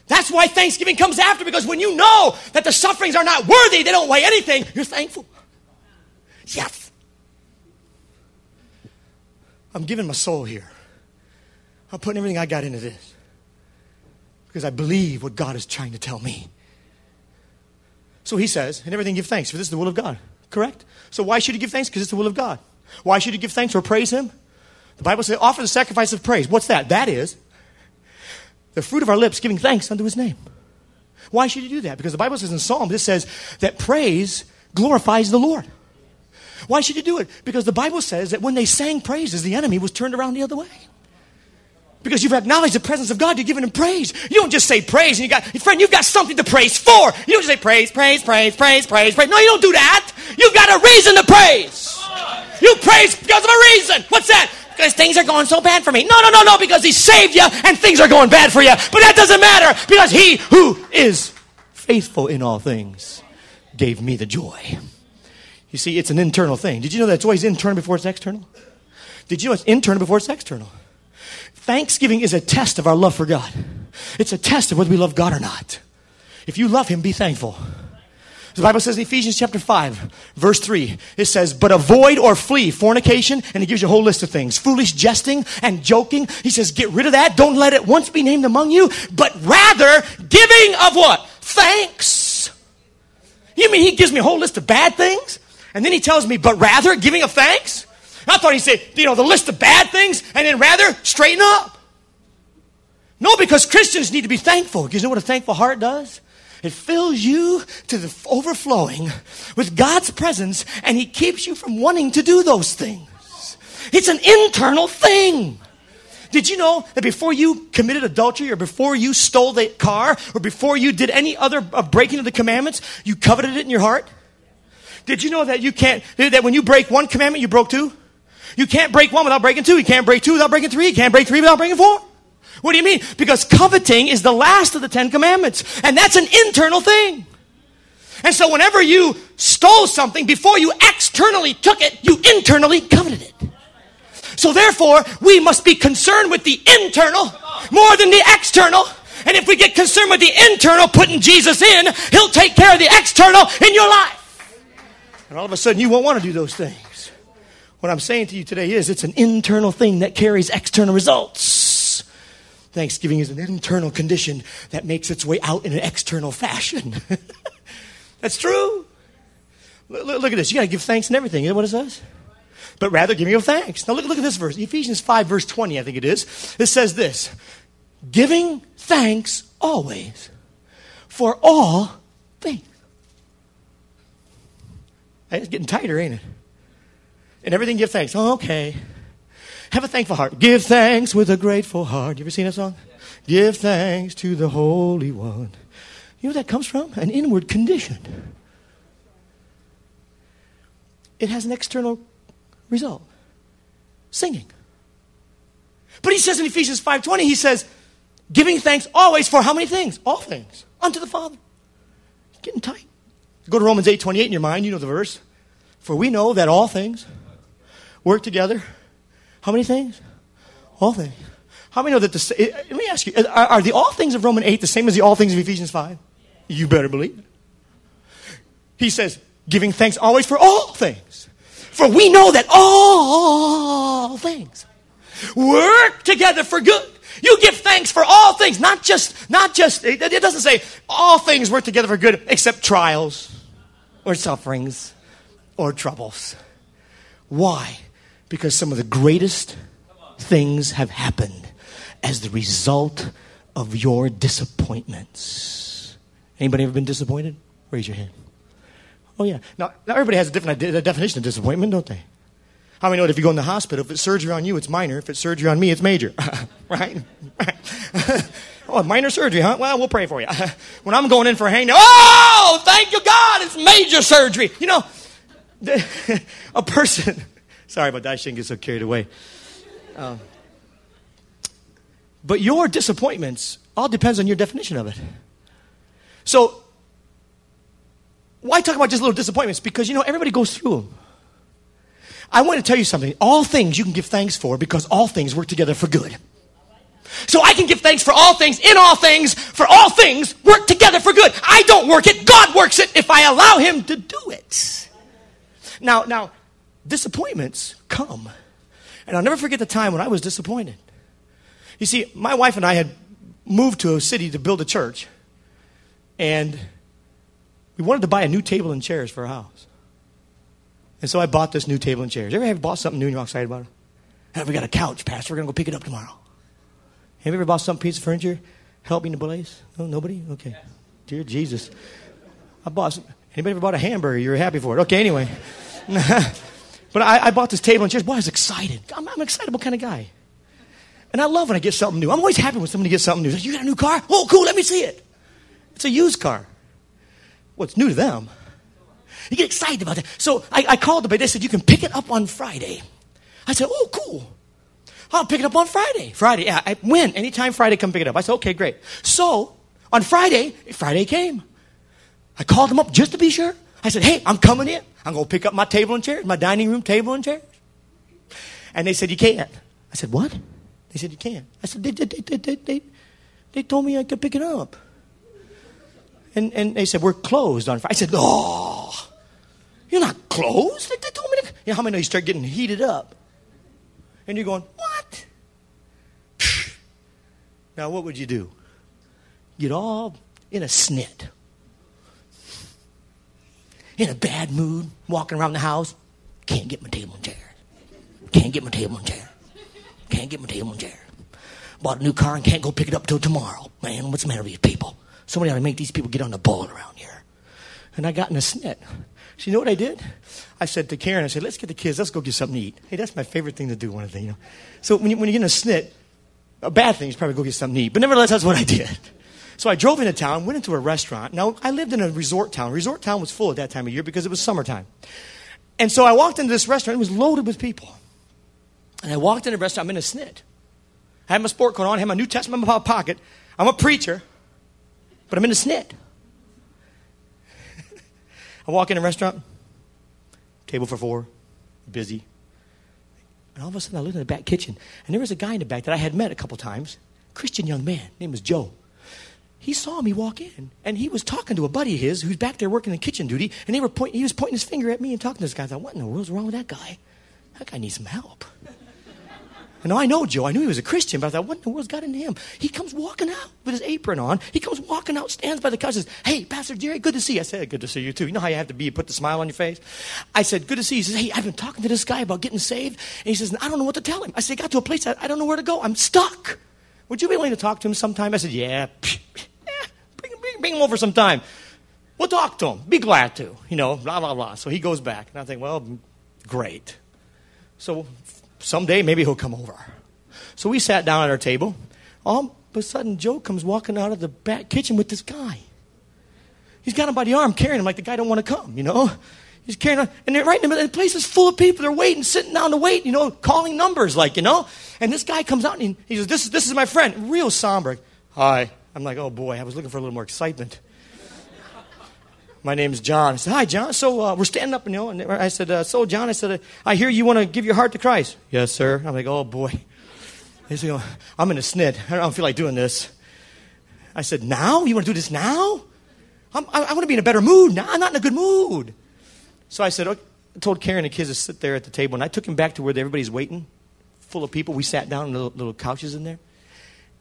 That's why Thanksgiving comes after, because when you know that the sufferings are not worthy, they don't weigh anything, you're thankful. Yes. I'm giving my soul here. I'm putting everything I got into this. Because I believe what God is trying to tell me. So he says, in everything give thanks, for this is the will of God. Correct? So why should you give thanks? Because it's the will of God. Why should you give thanks or praise him? The Bible says, offer the sacrifice of praise. What's that? That is the fruit of our lips giving thanks unto his name. Why should you do that? Because the Bible says in Psalms, it says that praise glorifies the Lord. Why should you do it? Because the Bible says that when they sang praises, the enemy was turned around the other way. Because you've acknowledged the presence of God, you're giving him praise. You don't just say praise and you got, friend, you've got something to praise for. You don't just say praise, praise, praise, praise, praise, praise. No, you don't do that. You've got a reason to praise. You praise because of a reason. What's that? Because things are going so bad for me. No, no, no, no, because he saved you and things are going bad for you. But that doesn't matter because he who is faithful in all things gave me the joy. You see, it's an internal thing. Did you know that it's always internal before it's external? Did you know it's internal before it's external? Thanksgiving is a test of our love for God. It's a test of whether we love God or not. If you love Him, be thankful. The Bible says in Ephesians chapter 5, verse 3, it says, But avoid or flee fornication, and it gives you a whole list of things. Foolish jesting and joking. He says, Get rid of that. Don't let it once be named among you, but rather giving of what? Thanks. You mean he gives me a whole list of bad things? And then he tells me, but rather giving of thanks? I thought he said, you know, the list of bad things, and then rather straighten up. No, because Christians need to be thankful. You know what a thankful heart does? It fills you to the overflowing with God's presence, and He keeps you from wanting to do those things. It's an internal thing. Did you know that before you committed adultery, or before you stole the car, or before you did any other breaking of the commandments, you coveted it in your heart? Did you know that you can't, that when you break one commandment, you broke two? You can't break one without breaking two. You can't break two without breaking three. You can't break three without breaking four. What do you mean? Because coveting is the last of the Ten Commandments. And that's an internal thing. And so whenever you stole something, before you externally took it, you internally coveted it. So therefore, we must be concerned with the internal more than the external. And if we get concerned with the internal, putting Jesus in, He'll take care of the external in your life. And all of a sudden, you won't want to do those things. What I'm saying to you today is it's an internal thing that carries external results. Thanksgiving is an internal condition that makes its way out in an external fashion. [LAUGHS] That's true. Look, look, at this. You got to give thanks and everything. You know what it says? But rather giving of thanks. Now look, look at this verse. Ephesians 5, verse 20, I think it is. It says this Giving thanks always for all things. It's getting tighter, ain't it? And everything give thanks. Okay. Have a thankful heart. Give thanks with a grateful heart. You ever seen that song? Give thanks to the Holy One. You know where that comes from? An inward condition. It has an external result. Singing. But he says in Ephesians 5:20, he says, giving thanks always for how many things? All things. Unto the Father. Getting tight. Go to Romans 8 28 in your mind. You know the verse. For we know that all things work together. How many things? All things. How many know that the. eh, Let me ask you are, are the all things of Romans 8 the same as the all things of Ephesians 5? You better believe it. He says, giving thanks always for all things. For we know that all things work together for good. You give thanks for all things, not just, not just, it, it doesn't say all things work together for good except trials or sufferings or troubles. Why? Because some of the greatest things have happened as the result of your disappointments. Anybody ever been disappointed? Raise your hand. Oh, yeah. Now, now everybody has a different definition of disappointment, don't they? How many know that if you go in the hospital, if it's surgery on you, it's minor. If it's surgery on me, it's major. [LAUGHS] right? [LAUGHS] oh, minor surgery, huh? Well, we'll pray for you. [LAUGHS] when I'm going in for a hang, oh, thank you, God, it's major surgery. You know, a person, sorry about that, I shouldn't get so carried away. Um, but your disappointments all depends on your definition of it. So, why talk about just little disappointments? Because, you know, everybody goes through them. I want to tell you something. All things you can give thanks for because all things work together for good. So I can give thanks for all things, in all things, for all things work together for good. I don't work it, God works it if I allow Him to do it. Now, now, disappointments come. And I'll never forget the time when I was disappointed. You see, my wife and I had moved to a city to build a church, and we wanted to buy a new table and chairs for our house. And so I bought this new table and chairs. You ever have bought something new and you're excited about it? Hey, we got a couch, Pastor. We're going to go pick it up tomorrow. Have you ever bought some piece of furniture? Help me in the blaze? No, nobody? Okay. Dear Jesus. I bought some. Anybody ever bought a hamburger? You were happy for it. Okay, anyway. [LAUGHS] but I, I bought this table and chairs. Boy, I was excited. I'm, I'm an excitable kind of guy. And I love when I get something new. I'm always happy when somebody gets something new. You got a new car? Oh, cool. Let me see it. It's a used car. Well, it's new to them. You get excited about that. So I, I called them. But they said, you can pick it up on Friday. I said, oh, cool. I'll pick it up on Friday. Friday, yeah. I, when? Anytime Friday, come pick it up. I said, okay, great. So on Friday, Friday came. I called them up just to be sure. I said, hey, I'm coming in. I'm going to pick up my table and chairs, my dining room table and chairs. And they said, you can't. I said, what? They said, you can't. I said, they, they, they, they, they, they told me I could pick it up. And, and they said, we're closed on Friday. I said, oh, you're not closed? They, they told me to. You know how many know you start getting heated up? And you're going, what? [LAUGHS] Now, what would you do? Get all in a snit, in a bad mood, walking around the house. Can't get my table and chair. Can't get my table and chair. Can't get my table and chair. Bought a new car and can't go pick it up till tomorrow. Man, what's the matter with these people? Somebody ought to make these people get on the ball around here. And I got in a snit. So you know what I did? I said to Karen, I said, let's get the kids, let's go get something to eat. Hey, that's my favorite thing to do, one of the you know. So when you, when you get in a snit, a bad thing is probably go get something to eat. But nevertheless, that's what I did. So I drove into town, went into a restaurant. Now, I lived in a resort town. Resort town was full at that time of year because it was summertime. And so I walked into this restaurant, it was loaded with people. And I walked into the restaurant, I'm in a snit. I had my sport coat on, I had my New Testament in my pocket. I'm a preacher, but I'm in a snit. I walk in a restaurant, table for four, busy. And all of a sudden, I looked in the back kitchen, and there was a guy in the back that I had met a couple times, Christian young man, name was Joe. He saw me walk in, and he was talking to a buddy of his who's back there working the kitchen duty, and they were point, he was pointing his finger at me and talking to this guy. I thought, what in the world's wrong with that guy? That guy needs some help. And I know Joe. I knew he was a Christian, but I thought, what in the world's got into him? He comes walking out with his apron on. He comes walking out, stands by the couch, says, Hey, Pastor Jerry, good to see you. I said, Good to see you too. You know how you have to be, put the smile on your face? I said, Good to see you. He says, Hey, I've been talking to this guy about getting saved. And he says, I don't know what to tell him. I said, I got to a place I, I don't know where to go. I'm stuck. Would you be willing to talk to him sometime? I said, Yeah. [LAUGHS] yeah bring, bring, bring him over sometime. We'll talk to him. Be glad to. You know, blah, blah, blah. So he goes back. And I think, Well, great. So someday maybe he'll come over. So we sat down at our table. All of a sudden, Joe comes walking out of the back kitchen with this guy. He's got him by the arm, carrying him like the guy don't want to come, you know? He's carrying him, and they're right in the middle, the place is full of people. They're waiting, sitting down to wait, you know, calling numbers, like, you know? And this guy comes out and he, says, this, this is my friend, real somber. Hi. I'm like, oh boy, I was looking for a little more excitement. My name's John. I said, Hi, John. So uh, we're standing up, you know, and I said, uh, So, John, I said, I hear you want to give your heart to Christ. Yes, sir. I'm like, Oh, boy. He said, I'm in a snit. I don't feel like doing this. I said, Now? You want to do this now? I'm, I, I want to be in a better mood now. I'm not in a good mood. So I said, okay. I told Karen and the kids to sit there at the table, and I took him back to where everybody's waiting, full of people. We sat down in little, little couches in there,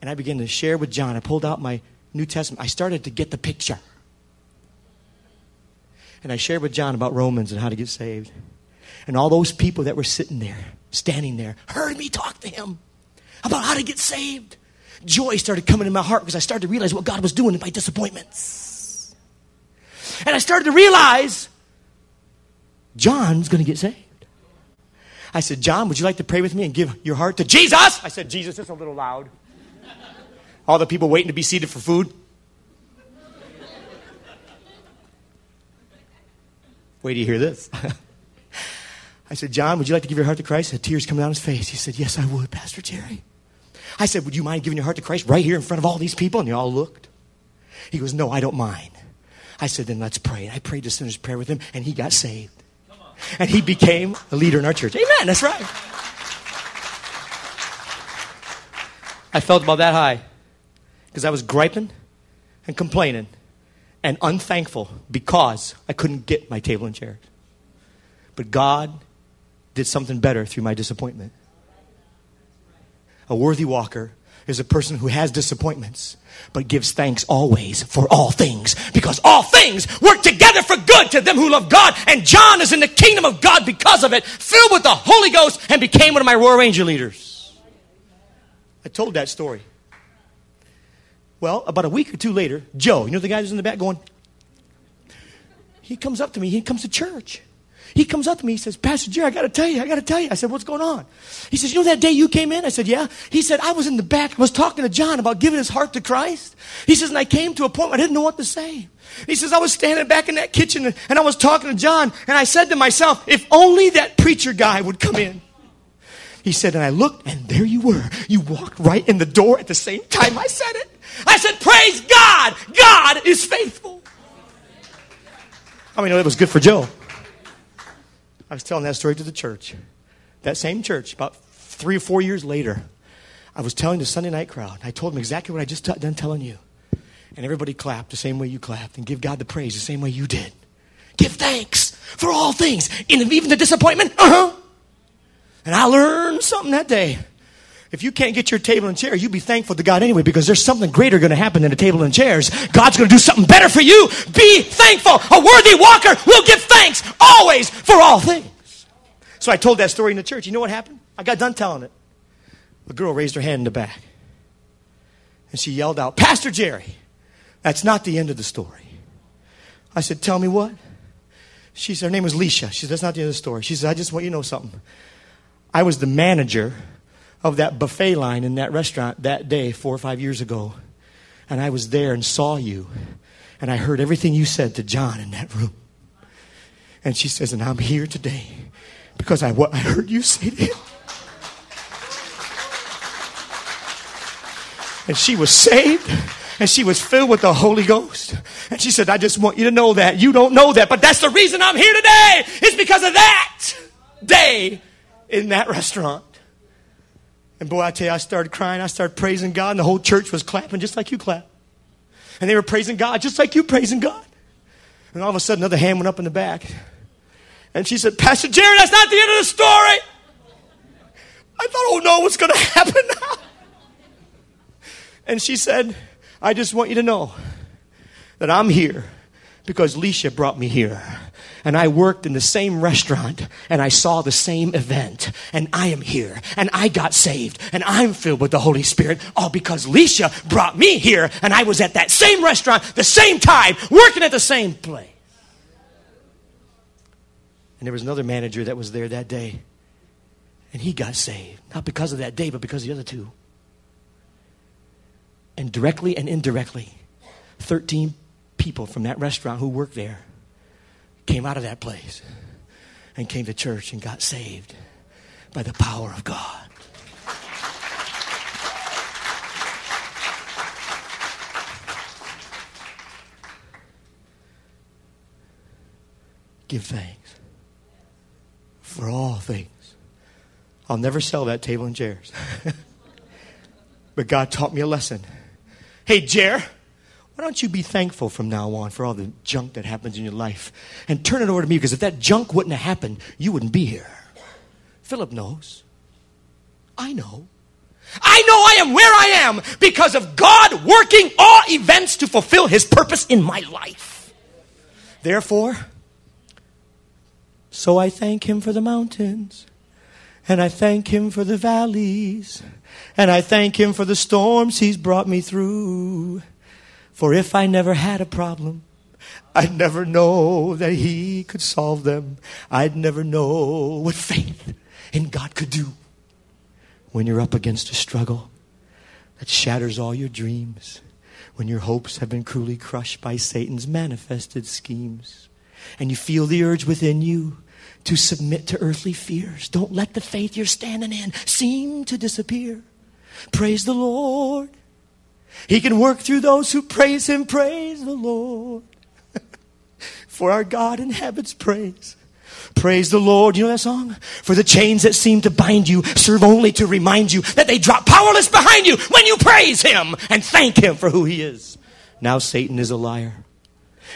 and I began to share with John. I pulled out my New Testament. I started to get the picture. And I shared with John about Romans and how to get saved. And all those people that were sitting there, standing there, heard me talk to him about how to get saved. Joy started coming in my heart because I started to realize what God was doing in my disappointments. And I started to realize John's going to get saved. I said, John, would you like to pray with me and give your heart to Jesus? I said, Jesus, it's a little loud. All the people waiting to be seated for food. Wait you hear this. [LAUGHS] I said, John, would you like to give your heart to Christ? Had tears coming down his face. He said, Yes, I would, Pastor Jerry. I said, Would you mind giving your heart to Christ right here in front of all these people? And they all looked. He goes, No, I don't mind. I said, Then let's pray. And I prayed the sinner's prayer with him, and he got saved. And he became a leader in our church. Amen. That's right. I felt about that high because I was griping and complaining and unthankful because I couldn't get my table and chairs. But God did something better through my disappointment. A worthy walker is a person who has disappointments but gives thanks always for all things because all things work together for good to them who love God. And John is in the kingdom of God because of it, filled with the Holy Ghost, and became one of my Royal Ranger leaders. I told that story. Well, about a week or two later, Joe, you know the guy who's in the back going, he comes up to me, he comes to church. He comes up to me, he says, Pastor Jerry, I got to tell you, I got to tell you. I said, What's going on? He says, You know that day you came in? I said, Yeah. He said, I was in the back, I was talking to John about giving his heart to Christ. He says, And I came to a point where I didn't know what to say. He says, I was standing back in that kitchen and I was talking to John, and I said to myself, If only that preacher guy would come in. He said, And I looked, and there you were. You walked right in the door at the same time I said it. I said, Praise God! God is faithful. I mean, it was good for Joe. I was telling that story to the church. That same church, about three or four years later, I was telling the Sunday night crowd. I told them exactly what I just t- done telling you. And everybody clapped the same way you clapped and give God the praise the same way you did. Give thanks for all things, in even the disappointment. Uh huh. And I learned something that day. If you can't get your table and chair, you be thankful to God anyway because there's something greater going to happen than a table and chairs. God's going to do something better for you. Be thankful. A worthy walker will give thanks always for all things. So I told that story in the church. You know what happened? I got done telling it. A girl raised her hand in the back and she yelled out, Pastor Jerry, that's not the end of the story. I said, Tell me what? She said, Her name was Leisha. She said, That's not the end of the story. She said, I just want you to know something. I was the manager of that buffet line in that restaurant that day, four or five years ago. And I was there and saw you. And I heard everything you said to John in that room. And she says, And I'm here today because I, what I heard you say to him. And she was saved and she was filled with the Holy Ghost. And she said, I just want you to know that. You don't know that, but that's the reason I'm here today. It's because of that day in that restaurant. And boy, I tell you, I started crying. I started praising God, and the whole church was clapping just like you clap. And they were praising God just like you praising God. And all of a sudden, another hand went up in the back. And she said, Pastor Jerry, that's not the end of the story. I thought, oh no, what's going [LAUGHS] to happen now? And she said, I just want you to know that I'm here because Leisha brought me here. And I worked in the same restaurant and I saw the same event. And I am here and I got saved and I'm filled with the Holy Spirit all because Leisha brought me here and I was at that same restaurant the same time working at the same place. And there was another manager that was there that day and he got saved. Not because of that day, but because of the other two. And directly and indirectly, 13 people from that restaurant who worked there came out of that place and came to church and got saved by the power of God. give thanks for all things. I'll never sell that table and chairs. [LAUGHS] but God taught me a lesson. Hey, Jer, why don't you be thankful from now on for all the junk that happens in your life and turn it over to me because if that junk wouldn't have happened, you wouldn't be here. Philip knows. I know. I know I am where I am because of God working all events to fulfill his purpose in my life. Therefore, so I thank him for the mountains, and I thank him for the valleys, and I thank him for the storms he's brought me through. For if I never had a problem, I'd never know that he could solve them. I'd never know what faith in God could do when you're up against a struggle that shatters all your dreams, when your hopes have been cruelly crushed by Satan's manifested schemes, and you feel the urge within you to submit to earthly fears. Don't let the faith you're standing in seem to disappear. Praise the Lord. He can work through those who praise Him. Praise the Lord. [LAUGHS] For our God inhabits praise. Praise the Lord. You know that song? For the chains that seem to bind you serve only to remind you that they drop powerless behind you when you praise Him and thank Him for who He is. Now Satan is a liar.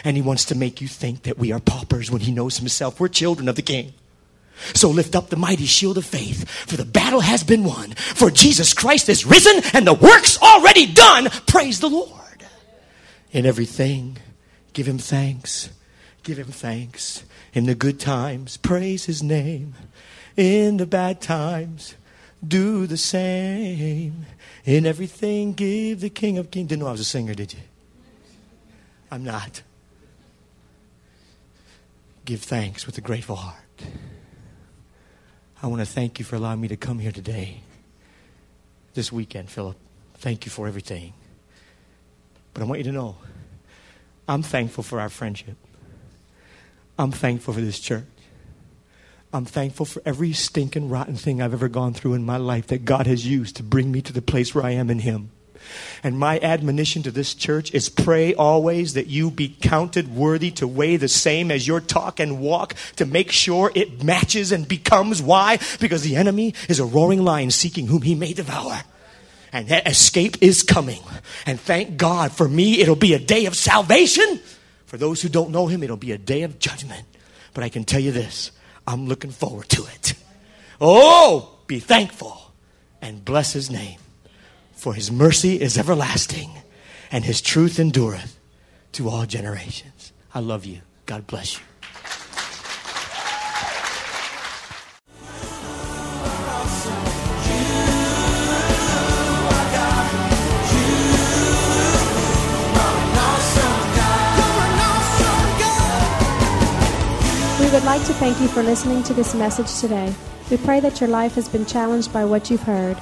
And he wants to make you think that we are paupers when he knows himself. We're children of the King. So lift up the mighty shield of faith, for the battle has been won. For Jesus Christ is risen and the work's already done. Praise the Lord. In everything, give him thanks. Give him thanks. In the good times, praise his name. In the bad times, do the same. In everything, give the King of Kings. Didn't know I was a singer, did you? I'm not. Give thanks with a grateful heart. I want to thank you for allowing me to come here today, this weekend, Philip. Thank you for everything. But I want you to know I'm thankful for our friendship. I'm thankful for this church. I'm thankful for every stinking, rotten thing I've ever gone through in my life that God has used to bring me to the place where I am in Him. And my admonition to this church is pray always that you be counted worthy to weigh the same as your talk and walk to make sure it matches and becomes. Why? Because the enemy is a roaring lion seeking whom he may devour. And that escape is coming. And thank God for me, it'll be a day of salvation. For those who don't know him, it'll be a day of judgment. But I can tell you this I'm looking forward to it. Oh, be thankful and bless his name. For his mercy is everlasting, and his truth endureth to all generations. I love you. God bless you. We would like to thank you for listening to this message today. We pray that your life has been challenged by what you've heard,